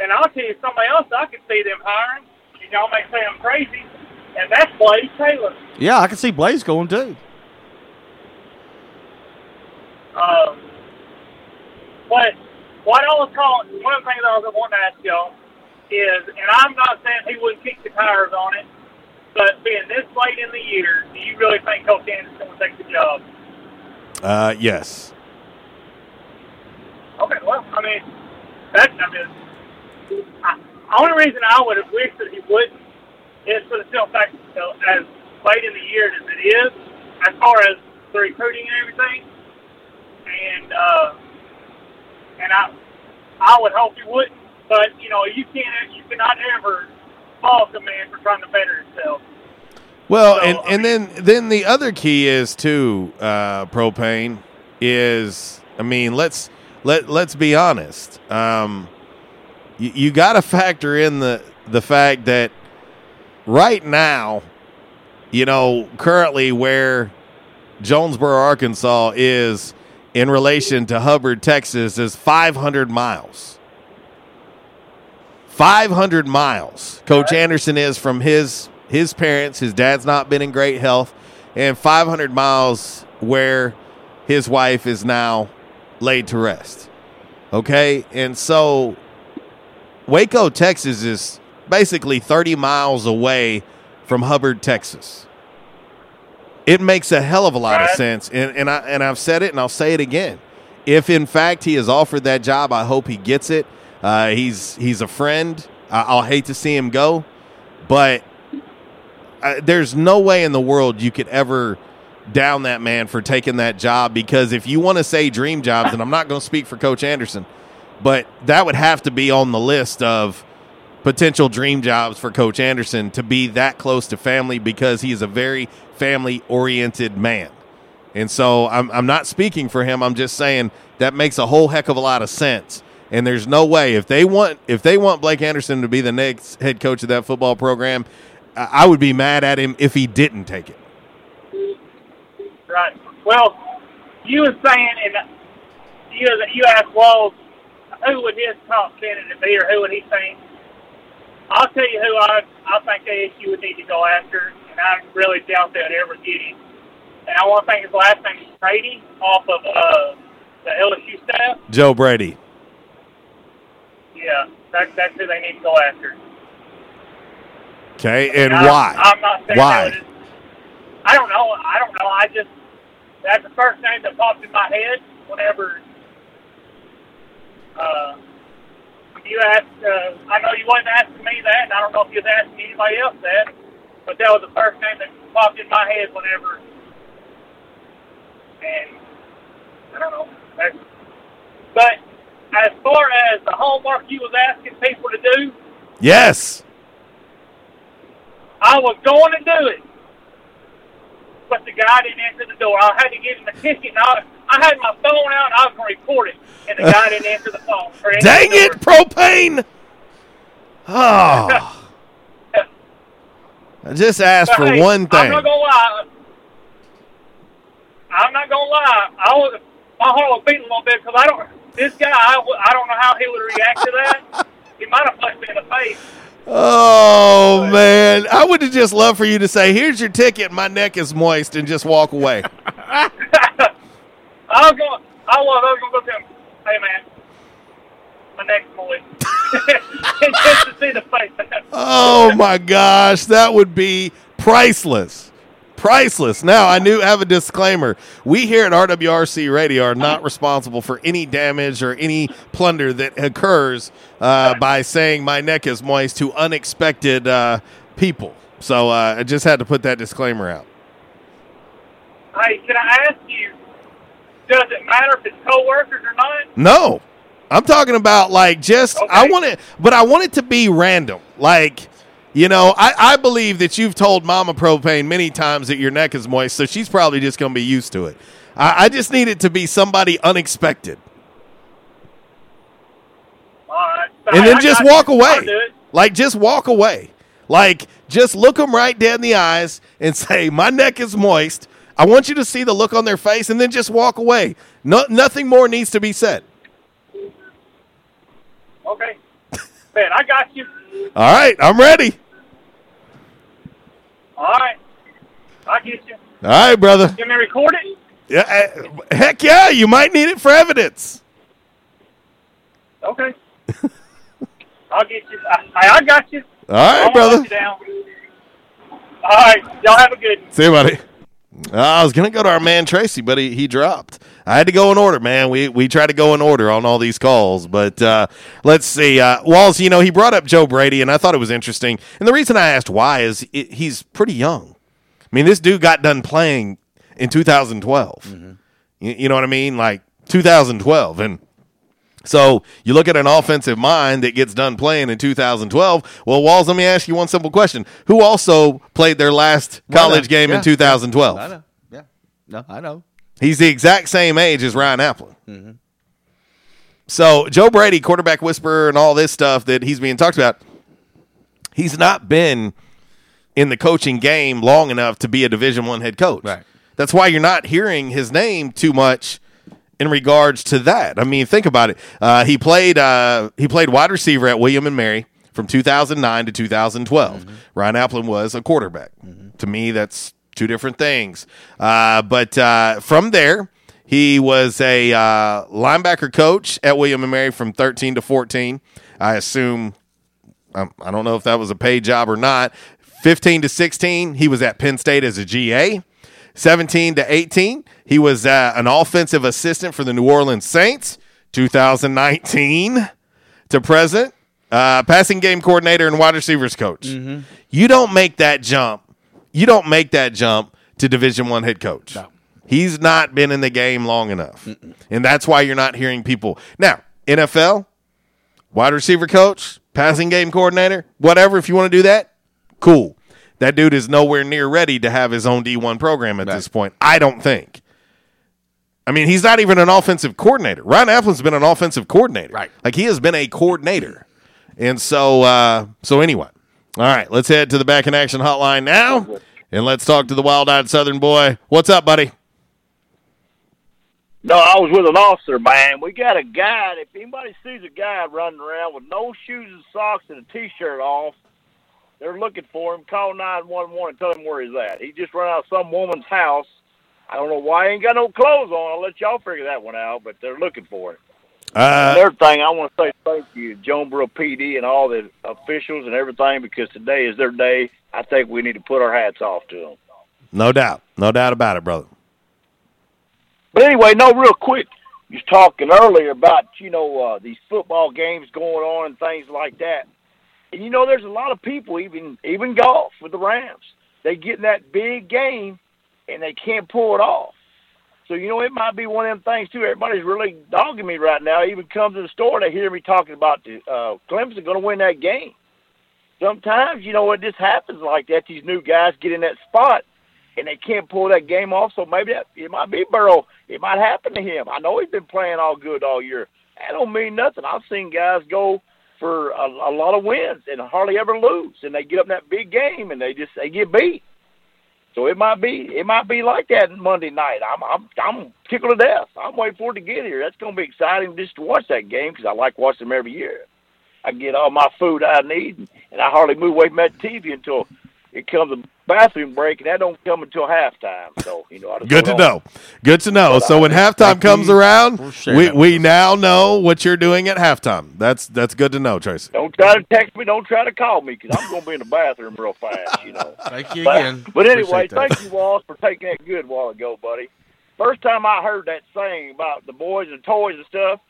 And I'll tell you somebody else I could see them hiring. And y'all may say I'm crazy, and that's Blaze Taylor. Yeah, I can see Blaze going too. Um, but what I was calling, one of the things I was wanting to ask y'all is, and I'm not saying he wouldn't kick the tires on it, but being this late in the year, do you really think Coach Anderson would take the job? Uh, yes. Okay, well, I mean, that's, I mean, the only reason I would have wished that he wouldn't is for the simple fact that, you know, as late in the year as it is, as far as the recruiting and everything, and uh, and I I would hope he wouldn't, but you know, you can't you cannot ever fault a man for trying to better himself. Well, and, and then then the other key is too uh, propane is I mean let's let let's be honest. Um, you, you got to factor in the the fact that right now, you know, currently where Jonesboro, Arkansas is in relation to Hubbard, Texas, is 500 miles. 500 miles. Coach Anderson is from his his parents. His dad's not been in great health, and 500 miles where his wife is now laid to rest. Okay, and so Waco, Texas, is basically 30 miles away from Hubbard, Texas. It makes a hell of a lot of sense, and and I and I've said it, and I'll say it again. If in fact he is offered that job, I hope he gets it. Uh, he's he's a friend. I, I'll hate to see him go, but uh, there's no way in the world you could ever down that man for taking that job because if you want to say dream jobs, and I'm not going to speak for Coach Anderson, but that would have to be on the list of potential dream jobs for Coach Anderson to be that close to family because he is a very family oriented man. And so I'm, I'm not speaking for him. I'm just saying that makes a whole heck of a lot of sense. And there's no way if they want if they want Blake Anderson to be the next head coach of that football program, I would be mad at him if he didn't take it. Right. Well, you were saying, and you you asked Walls, who would his top candidate be, or who would he think? I'll tell you who I I think ASU would need to go after, and I really doubt they'd ever get him. And I want to think his last name is Brady off of uh, the LSU staff. Joe Brady. Yeah, that, that's who they need to go after. Okay, and I- why? I'm not saying why? that I don't know. I don't know. I just that's the first name that popped in my head whenever uh, you asked. Uh, I know you wasn't asking me that, and I don't know if you was asking anybody else that, but that was the first name that popped in my head whenever. And I don't know. That's, but as far as the homework you was asking people to do, Yes. I was going to do it, but the guy didn't answer the door. I had to give him a ticket, and I, I had my phone out, and I was going to report it, and the guy didn't answer the phone. Dang it, propane! Oh. I just asked But for hey, one I'm thing. not gonna lie. I'm not gonna lie. I was my heart was beating a little bit because I don't. This guy, I, I don't know how he would react to that. he might have punched me in the face. Oh man, I would have just loved for you to say, "Here's your ticket. My neck is moist," and just walk away. I was going. I was. I was gonna go to him. Hey man, my neck's moist. just to see the face. oh my gosh, that would be priceless. Priceless. Now, I knew have a disclaimer. We here at RWRC Radio are not responsible for any damage or any plunder that occurs uh, by saying my neck is moist to unexpected uh, people. So uh, I just had to put that disclaimer out. Hey, can I ask you? Does it matter if it's coworkers or not? No, I'm talking about like just I want it, but I want it to be random. Like, you know, I, I believe that you've told Mama Propane many times that your neck is moist, so she's probably just going to be used to it. I, I just need it to be somebody unexpected, right. and then I just got you. walk away. Like, just walk away. Like, just look them right dead in the eyes and say, "My neck is moist." I want you to see the look on their face, and then just walk away. No, nothing more needs to be said. Okay. Man, I got you. All right, I'm ready. All right. I get you. All right, brother. Can we record it? Yeah, uh, heck yeah, you might need it for evidence. Okay. I'll get you. I, I got you. All right, brother. All right. Y'all have a good one. See you, buddy. Uh, I was gonna go to our man Tracy, but he, he dropped. I had to go in order, man. We we try to go in order on all these calls, but uh, let's see. Uh, Walls, you know, he brought up Joe Brady, and I thought it was interesting. And the reason I asked why is it, he's pretty young. I mean, this dude got done playing in 2012. You, you know what I mean? Like 2012, and so you look at an offensive mind that gets done playing in 2012. Well, Walls, let me ask you one simple question: Who also played their last college game Yeah. in 2012? I know. Yeah. No, I know. He's the exact same age as Ryan Aplin. Mm-hmm. So Joe Brady, quarterback whisperer, and all this stuff that he's being talked about, he's not been in the coaching game long enough to be a Division One head coach. Right. That's why you're not hearing his name too much in regards to that. I mean, think about it. Uh, he played uh, he played wide receiver at William and Mary from 2009 to 2012. Ryan Aplin was a quarterback. To me, that's two different things. Uh, but uh, from there, he was a uh, linebacker coach at William and Mary from 13 to 14. I assume um, I don't know if that was a paid job or not. 15 to 16, he was at Penn State as a GA. 17 to 18, he was uh, an offensive assistant for the New Orleans Saints. 2019 to present, uh, passing game coordinator and wide receivers coach. You don't make that jump. You don't make that jump to Division One head coach. He's not been in the game long enough, and that's why you're not hearing people now. NFL, wide receiver coach, passing game coordinator, whatever. If you want to do that, cool. That dude is nowhere near ready to have his own D1 program at this point. I don't think. I mean, he's not even an offensive coordinator. Ryan Aplin's been an offensive coordinator. Right. Like he has been a coordinator. And so uh so anyway. All right, let's head to the back in action hotline now. And let's talk to the wild-eyed southern boy. What's up, buddy? No, I was with an officer, man. We got a guy. If anybody sees a guy running around with no shoes and socks and a T-shirt off, they're looking for him. Call nine one one and tell him where he's at. He just ran out of some woman's house. I don't know why he ain't got no clothes on. I'll let y'all figure that one out, but they're looking for him. Uh, Another thing, I want to say thank you, Jonesboro PD and all the officials and everything, because today is their day. I think we need to put our hats off to them. No doubt. No doubt about it, brother. But anyway, no, real quick. You was talking earlier about you know uh, these football games going on and things like that. And you know, there's a lot of people, even even golf with the Rams. They get in that big game and they can't pull it off. So you know, it might be one of them things too. Everybody's really dogging me right now. Even come to the store, they hear me talking about the uh, Clemson going to win that game. Sometimes you know what just happens like that. These new guys get in that spot and they can't pull that game off. So maybe that it might be Burrow. It might happen to him. I know he's been playing all good all year. That don't mean nothing. I've seen guys go for a, a lot of wins and hardly ever lose, and they get up in that big game and they just they get beat. So it might be it might be like that Monday night. I'm I'm I'm tickled to death. I'm waiting for it to get here. That's going to be exciting just to watch that game because I like watching them every year. I get all my food I need, and I hardly move away from that TV until it comes bathroom break, and that don't come until halftime. So you know, I just Good to on. know. Good to know. So when halftime comes around, we, we now know what you're doing at halftime. That's that's good to know, Tracy. Don't try to text me. Don't try to call me because I'm going to be in the bathroom real fast. You know. Thank you But, again. but anyway, thank you, Walls, for taking that good while ago, buddy. First time I heard that saying about the boys and toys and stuff,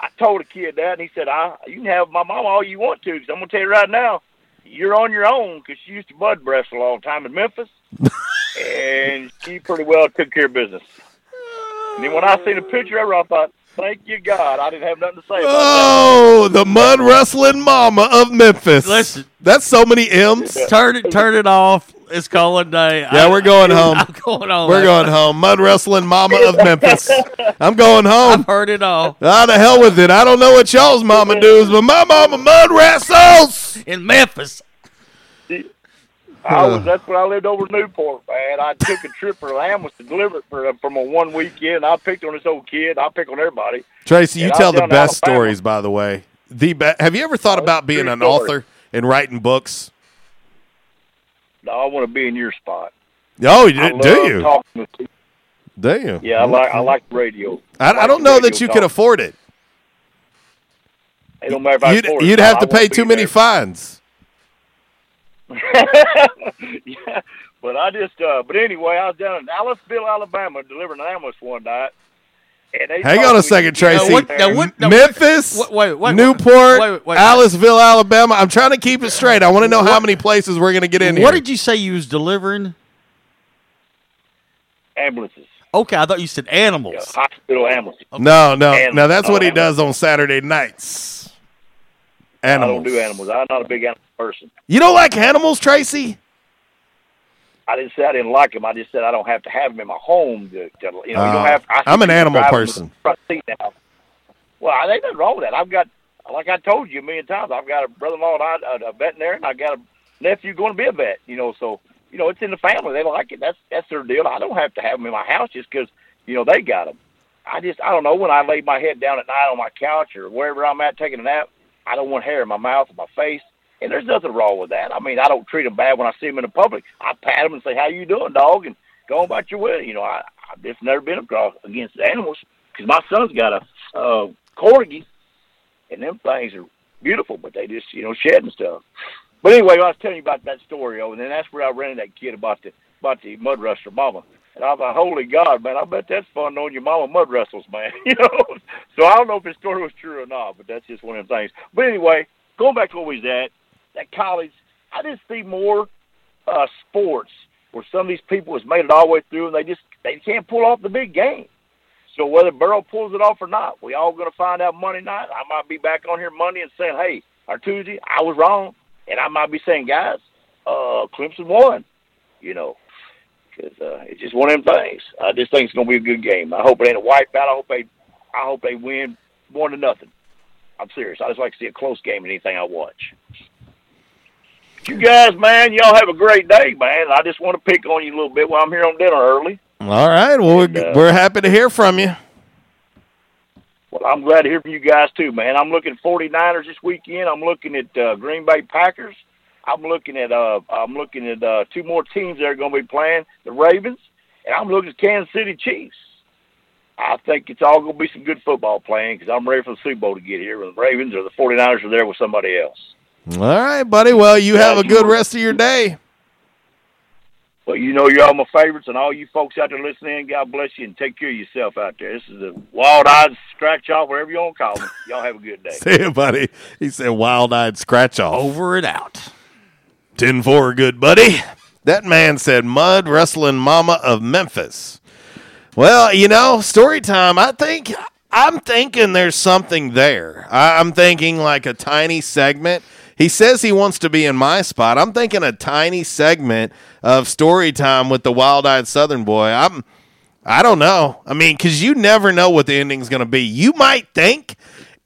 I told a kid that, and he said, "I you can have my mom all you want to, because I'm going to tell you right now, you're on your own, because she used to bud wrestle all the time in Memphis, and she pretty well took care of business." And then when I seen a picture of her, I thought, "Thank you, God, I didn't have nothing to say about Oh, the mud wrestling mama of Memphis. Listen. that's so many M's. Turn it, turn it off. It's calling day. Yeah, I- we're going home. I'm going home. We're going home. Mud wrestling mama of Memphis. I'm going home. I've heard it all. Ah, the hell with it. I don't know what y'all's mama does, but my mama mud wrestles in Memphis. I was uh. that's when I lived over in Newport, man. I took a trip for Lamb to deliver it for from a one weekend. I picked on this old kid. I pick on everybody. Tracy, you I tell the best stories, by the way. The be- Have you ever thought oh, about being an story. author and writing books? No, I want to be in your spot. Oh, you I do, you? talking to people. Do you? Yeah, I like I like radio. I, I like don't know that you talk. could afford it. It don't matter if I You'd, afford it. you'd have I to pay too many there. fines. yeah, but I just uh but anyway, I was down in Aliceville, Alabama, delivering an ambulance one night. And they Hang on a me second, to get Tracy. over there. Memphis, wait, wait, wait, Newport, wait, wait, wait. Aliceville, Alabama. I'm trying to keep it straight. I want to know how many places we're going to get in What here. did you say you was delivering? ambulances. Okay, I thought you said animals. Hospital ambulance. No, no, Animals. no. That's what he Oh, does on Saturday nights. Animals. I don't do animals. I'm not a big animal person. You don't like animals, Tracy? I didn't say I didn't like them. I just said I don't have to have them in my home. To, to, you know, you Uh, don't have. I I'm an animal person. the Front seat now. Well, I ain't nothing wrong with that. I've got, like I told you a million times, I've got a brother-in-law, and I, a, a veterinarian. I got a nephew going to be a vet. You know, so you know it's in the family. They like it. That's that's their deal. I don't have to have them in my house just because you know they got them. I just I don't know when I lay my head down at night on my couch or wherever I'm at taking a nap. I don't want hair in my mouth or my face. And there's nothing wrong with that. I mean, I don't treat them bad when I see them in the public. I pat them and say, "How you doing, dog?" and go about your way. You know, I I've just never been across against animals because my son's got a uh, corgi, and them things are beautiful, but they just you know shed and stuff. But anyway, I was telling you about that story, oh, and then that's where I ran into that kid about the about the mud wrestler mama. And I thought, holy God, man, I bet that's fun knowing your mama mud wrestles, man. You know, so I don't know if his story was true or not, but that's just one of them things. But anyway, going back to where we was at, that college, I just see more uh, sports where some of these people has made it all the way through and they just they can't pull off the big game. So whether Burrow pulls it off or not, we all going to find out Monday night. I might be back on here Monday and saying, hey, or Tuesday, I was wrong, and I might be saying, guys, uh, Clemson won. You know, because uh, it's just one of them things. I just think it's going to be a good game. I hope it ain't a wipeout. I hope they, I hope they win one to nothing. I'm serious. I just like to see a close game in anything I watch. You guys, man, y'all have a great day, man. I just want to pick on you a little bit while I'm here on dinner early. All right. Well, And, we're, uh, we're happy to hear from you. Well, I'm glad to hear from you guys too, man. I'm looking at 49ers this weekend. I'm looking at uh, Green Bay Packers. I'm looking at uh, I'm looking at uh, two more teams that are going to be playing, the Ravens, and I'm looking at Kansas City Chiefs. I think it's all going to be some good football playing because I'm ready for the Super Bowl to get here. When the Ravens or the 49ers are there with somebody else. All right, buddy. Well, you have a good rest of your day. Well, you know you're all my favorites, and all you folks out there listening, God bless you, and take care of yourself out there. This is a wild-eyed scratch off, whatever you want to call them. Y'all have a good day. See you, buddy. He said wild eyed scratch off. Over and out. 10 4, good buddy. That man said mud wrestling mama of Memphis. Well, you know, story time, I think, I'm thinking there's something there. I'm thinking like a tiny segment. He says he wants to be in my spot. I'm thinking a tiny segment of story time with the wild eyed Southern boy. I'm. I don't know. I mean, because you never know what the ending's going to be. You might think,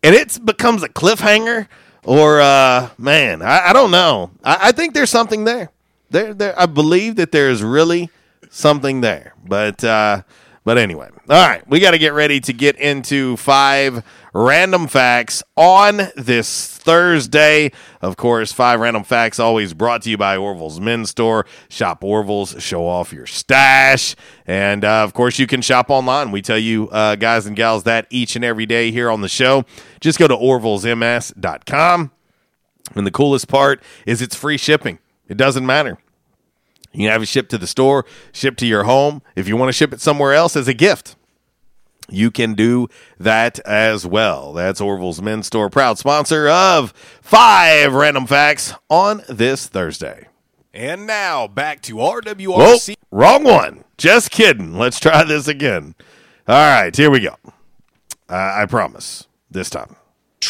and it becomes a cliffhanger, or uh, man, I, I don't know. I, I think there's something there. There, there. I believe that there is really something there. But uh, but anyway, all right, we got to get ready to get into five random facts on this Thursday. Of course, five random facts always brought to you by Orville's Men's Store. Shop Orville's, show off your stash, and uh, of course, you can shop online. We tell you uh, guys and gals that each and every day here on the show. Just go to orvillesms.com. And the coolest part is it's free shipping. It doesn't matter. You can have it shipped to the store, shipped to your home. If you want to ship it somewhere else as a gift, you can do that as well. That's Orville's Men's Store, proud sponsor of Five Random Facts on this Thursday. And now back to Whoa, RWRC. wrong one. Just kidding. Let's try this again. All right, here we go. Uh, I promise this time.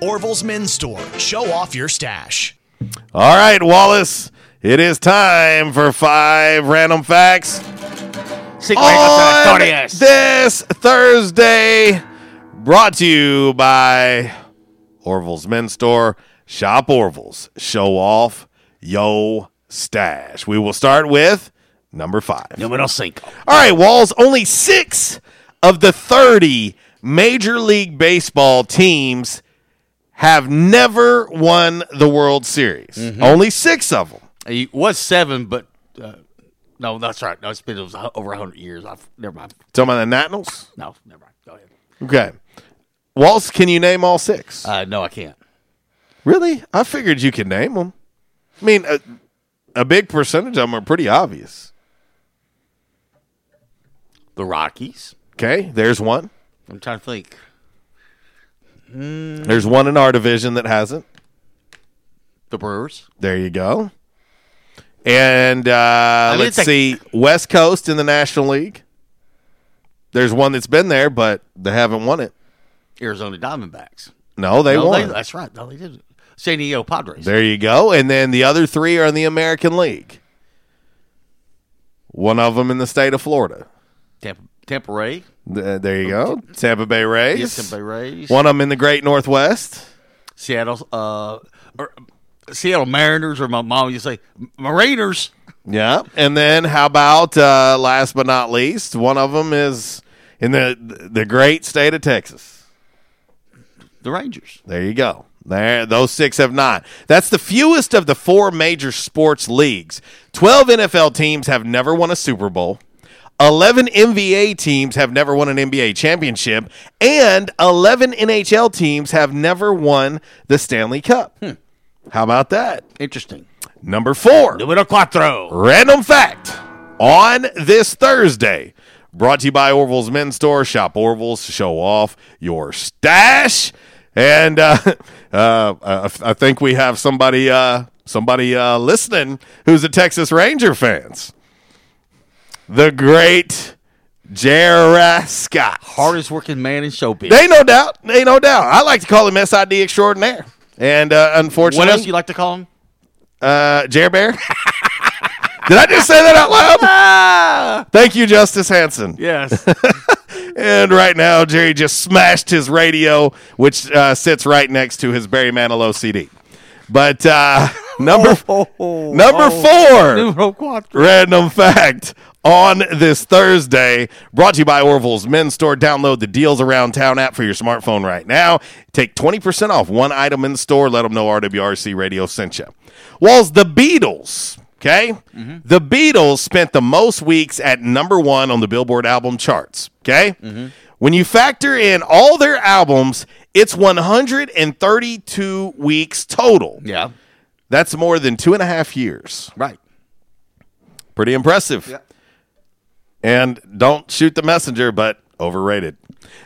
Orville's Men's Store. Show off your stash. All right, Walls, it is time for five random facts. On this Thursday, brought to you by Orville's Men's Store. Shop Orville's. Show off yo stash. We will start with number five. Numero cinco. All right, Walls. Only six of the 30 Major League Baseball teams have never won the World Series. Only six of them. It was seven, but uh, no, that's right. No, it's been it over hundred years. I've never mind. Talking about the Nationals? No, never mind. Go ahead. Okay. Walls, can you name all six? Uh, no, I can't. Really? I figured you could name them. I mean, a, a big percentage of them are pretty obvious. The Rockies. Okay, there's one. I'm trying to think. There's one in our division that hasn't. The Brewers. There you go. And uh, mean, let's it's see, West Coast in the National League. There's one that's been there, but they haven't won it. Arizona Diamondbacks. No, they No, won. that's right. No, they didn't. San Diego Padres. There you go. And then the other three are in the American League. One of them in the state of Florida. Tampa, Tampa Ray. Th- there you go. Tampa Bay Rays. Yes, Tampa Bay Rays. One of them in the Great Northwest. Seattle. Uh, or, Seattle Mariners, or my mom used to say Mariners. Yeah. And then how about uh, last but not least, one of them is in the the great state of Texas. The Rangers. There you go. There, those six have not. That's the fewest of the four major sports leagues. Twelve NFL teams have never won a Super Bowl. 11 NBA teams have never won an NBA championship, and 11 NHL teams have never won the Stanley Cup. How about that? Interesting. Number four. Numero cuatro. Random fact on this Thursday. Brought to you by Orville's Men's Store. Shop Orville's. Show off your stash. And uh, uh, I I think we have somebody uh, somebody uh, listening who's a Texas Ranger fans. The great Jared Scott. Hardest working man in showbiz. They no doubt. They no doubt. I like to call him SID extraordinaire. And uh, unfortunately, What else you like to call him? uh, Jer Bear. Did I just say that out loud? Thank you, Justice Hanson. Yes. And right now, Jerry just smashed his radio, which uh, sits right next to his Barry Manilow CD. But uh, number number four, cuatro. random fact on this Thursday, brought to you by Orville's Men's Store. Download the Deals Around Town app for your smartphone right now. Take 20% off one item in the store. Let them know RWRC Radio sent you. Walls, the Beatles, okay? Mm-hmm. The Beatles spent the most weeks at number one on the Billboard album charts, okay? Mm-hmm. When you factor in all their albums, it's 132 weeks total. Yeah. That's more than two and a half years. Right. Pretty impressive. And don't shoot the messenger, but overrated.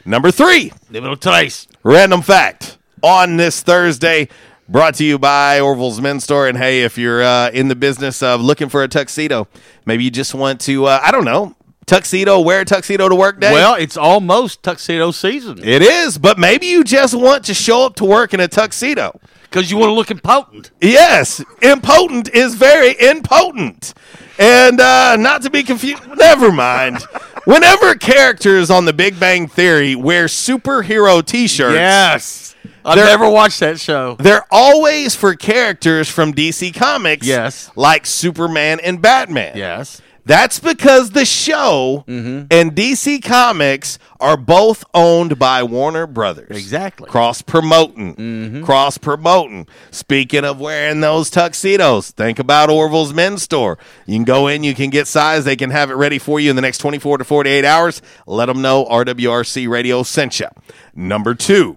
Number three, Numero tres. random fact on this Thursday, Brought to you by Orville's Men's Store. And hey, if you're uh, in the business of looking for a tuxedo, maybe you just want to, uh, I don't know, tuxedo, wear a tuxedo to work day. Well, it's almost tuxedo season. it is, but maybe you just want to show up to work in a tuxedo. Because you want to look impotent. Yes, impotent is very impotent. And uh, not to be confused, never mind. Whenever characters on the Big Bang Theory wear superhero t shirts. Yes. I've They're- never watched that show. They're always for characters from DC Comics. Yes. Like Superman and Batman. Yes. That's because the show Mm-hmm. and DC Comics are both owned by Warner Brothers. Exactly. Mm-hmm. Cross promoting. Cross promoting. Speaking of wearing those tuxedos, think about Orville's Men's Store. You can go in, you can get size, they can have it ready for you in the next 24 to 48 hours. Let them know RWRC Radio sent you. Number two.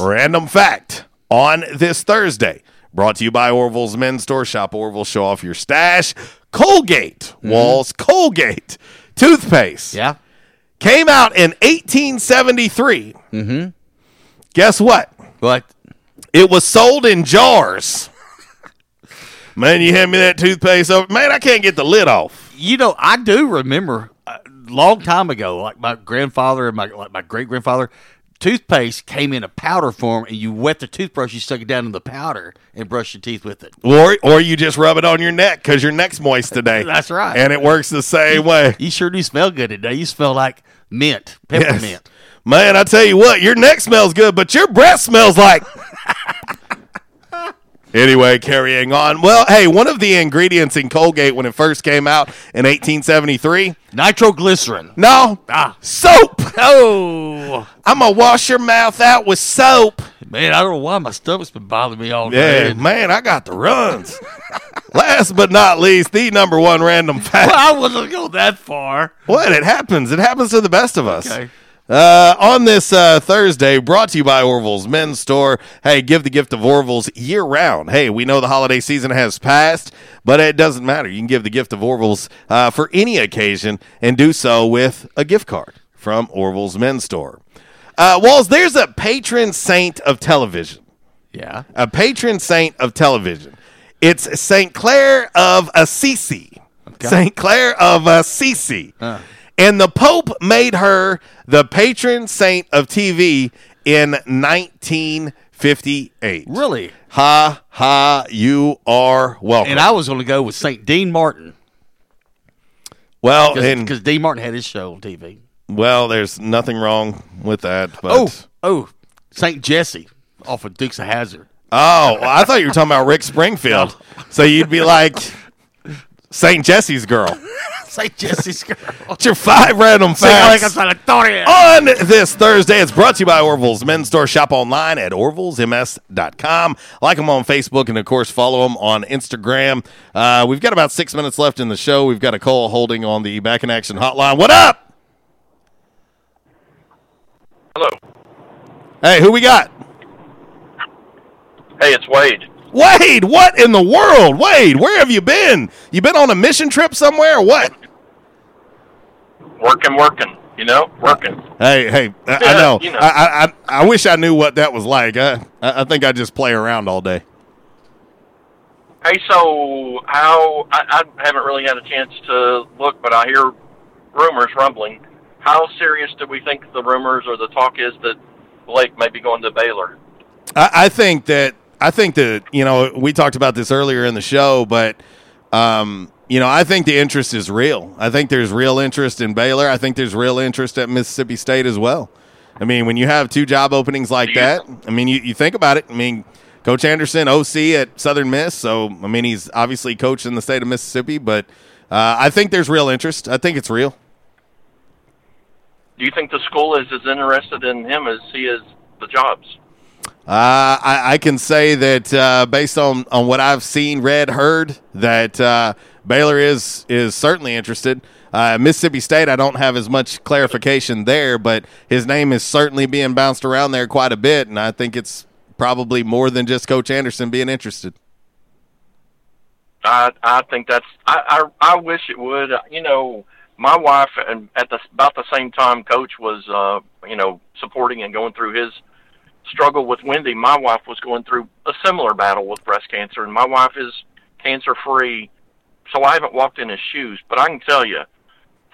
Random fact on this Thursday. Brought to you by Orville's Men's Store. Shop Orville, show off your stash. Colgate, Walls, Colgate toothpaste. Yeah. Came out in 1873. Mm-hmm. Guess what? What? It was sold in jars. Man, you hand me that toothpaste over. Man, I can't get the lid off. You know, I do remember a long time ago, like my grandfather and my like my great grandfather, toothpaste came in a powder form, and you wet the toothbrush, you stuck it down in the powder, and brush your teeth with it. Or, or you just rub it on your neck because your neck's moist today. That's right. And it works the same way. You sure do smell good today. You smell like mint, Yes. peppermint. Man, I tell you what, your neck smells good, but your breath smells like. Anyway, carrying on. Well, hey, one of the ingredients in Colgate when it first came out in 1873 Nitroglycerin. no, Ah. soap. Oh, I'm going to wash your mouth out with soap. man, I don't know why my stomach's been bothering me all Yeah, day. man, I got the runs. Last but not least, the number one random fact. Well, I wasn't go that far. What? It happens. It happens to the best of us. Okay. Uh, on this uh, Thursday, brought to you by Orville's Men's Store. Hey, give the gift of Orville's year round. Hey, we know the holiday season has passed, but it doesn't matter. You can give the gift of Orville's uh, for any occasion and do so with a gift card from Orville's Men's Store. Uh, Walls, there's a patron saint of television. Yeah. A patron saint of television. It's St. Clare of Assisi. St. Clare of Assisi. And the Pope made her the patron saint of TV in 1958. Really? Ha ha, you are welcome. And I was going to go with St. Dean Martin well, because Dean Martin had his show on TV. well, there's nothing wrong with that. But Oh, oh, St. Jesse off of Dukes of Hazzard. Oh, I thought you were talking about Rick Springfield. So you'd be like St. Jesse's girl. St. Jesse's girl. It's your five random facts. On this Thursday, it's brought to you by Orville's Men's Store. Shop online at orvillesms.com. Like them on Facebook and, of course, follow them on Instagram. Uh, we've got about six minutes left in the show. We've got a call holding on the Back in Action hotline. What up? Hello. Hey, who we got? Hey, it's Wade. Wade, what in the world? Wade, where have you been? You been on a mission trip somewhere or what? Working, working. You know, working. Hey, hey, I, I know. you know. I, I, I, wish I knew what that was like. I, I I think I just play around all day. Hey, so how? I, I haven't really had a chance to look, but I hear rumors rumbling. How serious do we think the rumors or the talk is that Blake may be going to Baylor? I, I think that I think that you know we talked about this earlier in the show, but um, you know I think the interest is real. I think there's real interest in Baylor. I think there's real interest at Mississippi State as well. I mean, when you have two job openings like that, I mean, you, you think about it. I mean, Coach Anderson, OC at Southern Miss, so I mean, he's obviously coached in the state of Mississippi, but uh, I think there's real interest. I think it's real. Do you think the school is as interested in him as he is the jobs? Uh, I, I can say that uh, based on, on what I've seen, read, heard, that uh, Baylor is is certainly interested. Uh, Mississippi State, I don't have as much clarification there, but his name is certainly being bounced around there quite a bit, and I think it's probably more than just Coach Anderson being interested. I I think that's I I, I wish it would. You know, my wife and at the about the same time, Coach was uh, you know supporting and going through his struggle with Wendy, my wife was going through a similar battle with breast cancer, and my wife is cancer free, so I haven't walked in his shoes. But I can tell you,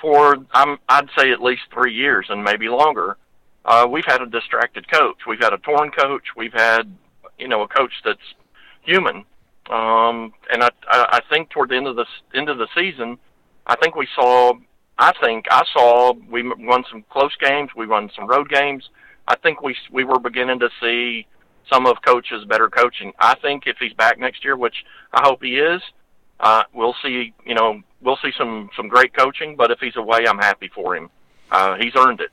for I'm I'd say at least three years and maybe longer, uh, we've had a distracted coach. We've had a torn coach. We've had you know a coach that's human. Um, and I, I think toward the end of the end of the season, I think we saw. I think I saw we won some close games. We won some road games. I think we we were beginning to see some of coach's better coaching. I think if he's back next year, which I hope he is, uh, we'll see. You know, we'll see some some great coaching. But if he's away, I'm happy for him. Uh, he's earned it.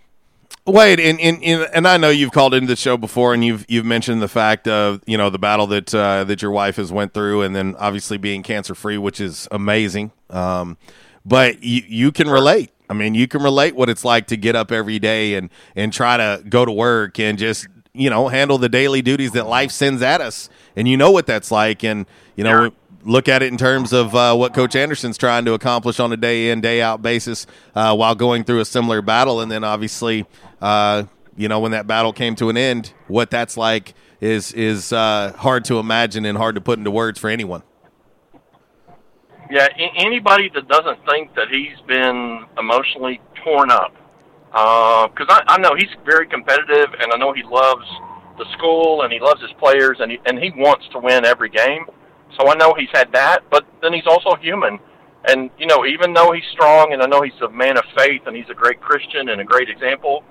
Wade, and, and and I know you've called into the show before, and you've you've mentioned the fact of you know the battle that uh, that your wife has went through, and then obviously being cancer free, which is amazing. Um, but you you can relate. I mean, you can relate what it's like to get up every day and and try to go to work and just you know handle the daily duties that life sends at us, and you know what that's like, and you know. Look at it in terms of uh, what Coach Anderson's trying to accomplish on a day in, day out basis uh, while going through a similar battle. And then obviously, uh, you know, when that battle came to an end, what that's like is is uh, hard to imagine and hard to put into words for anyone. Yeah, anybody that doesn't think that he's been emotionally torn up, uh, because I, I know he's very competitive, and I know he loves the school and he loves his players, and he and he wants to win every game. So I know he's had that, but then he's also human, and you know, even though he's strong, and I know he's a man of faith, and he's a great Christian and a great example,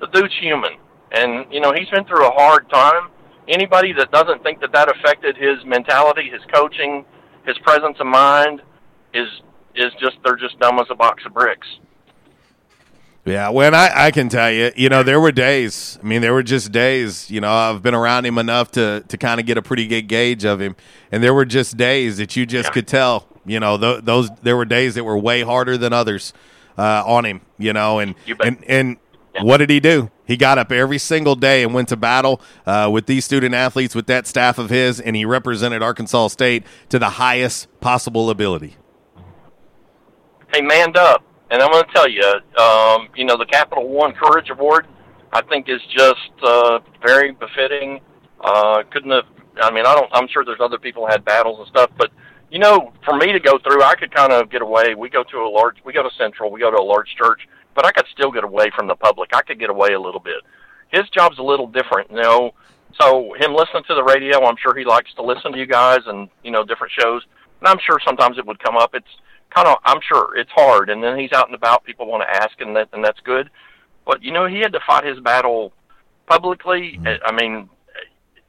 the dude's human, and you know, he's been through a hard time. Anybody that doesn't think that that affected his mentality, his coaching, his presence of mind is is just they're just dumb as a box of bricks. Yeah, when I, I can tell you, you know, there were days. I mean, there were just days. You know, I've been around him enough to to kind of get a pretty good gauge of him, and there were just days that you just could tell. You know, th- those there were days that were way harder than others uh, on him. You know, and and and what did he do? He got up every single day and went to battle uh, with these student athletes, with that staff of his, and he represented Arkansas State to the highest possible ability. He manned up, and I'm going to tell you, um, you know, the Capital One Courage Award, I think is just uh, very befitting. Uh, couldn't have. I mean, I don't. I'm sure there's other people who had battles and stuff, but you know, for me to go through, I could kind of get away. We go to a large. We go to Central. We go to a large church, but I could still get away from the public. I could get away a little bit. His job's a little different, you know. So him listening to the radio, I'm sure he likes to listen to you guys and you know different shows. And I'm sure sometimes it would come up. It's kind of I'm sure it's hard, and then he's out and about. People want to ask, and that and that's good. But you know, he had to fight his battle publicly. Mm-hmm. I mean,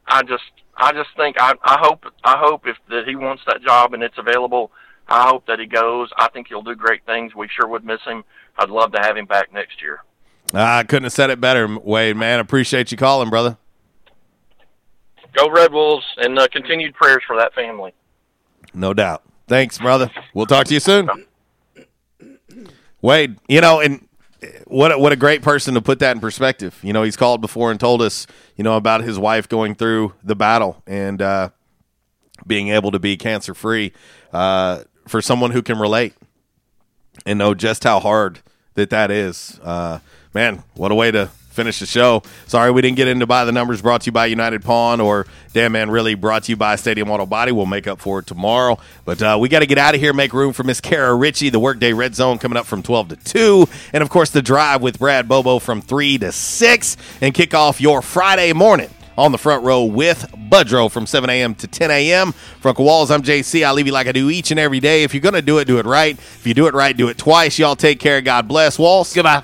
I just I just think I I hope I hope if that he wants that job and it's available. I hope that he goes. I think he'll do great things. We sure would miss him. I'd love to have him back next year. I couldn't have said it better, Wade. Man, appreciate you calling, brother. Go Red Wolves, and uh, continued prayers for that family. No doubt. Thanks, brother. We'll talk to you soon. Wade, you know, and what a, what a great person to put that in perspective. You know, he's called before and told us, you know, about his wife going through the battle and uh, being able to be cancer free. Uh, for someone who can relate and know just how hard that that is, uh, man, what a way to finish the show. Sorry we didn't get into buy the numbers brought to you by United Pawn or Damn Man Really brought to you by Stadium Auto Body. We'll make up for it tomorrow. But uh, we got to get out of here, make room for Miss Kara Ritchie, the Workday Red Zone coming up from 12 to 2. And of course, the drive with Brad Bobo from 3 to 6. And kick off your Friday morning on the front row with Budro from 7 a.m. to 10 a.m. From Walls, I'm JC. I leave you like I do each and every day. If you're going to do it, do it right. If you do it right, do it twice. Y'all take care. God bless. Walls. Goodbye.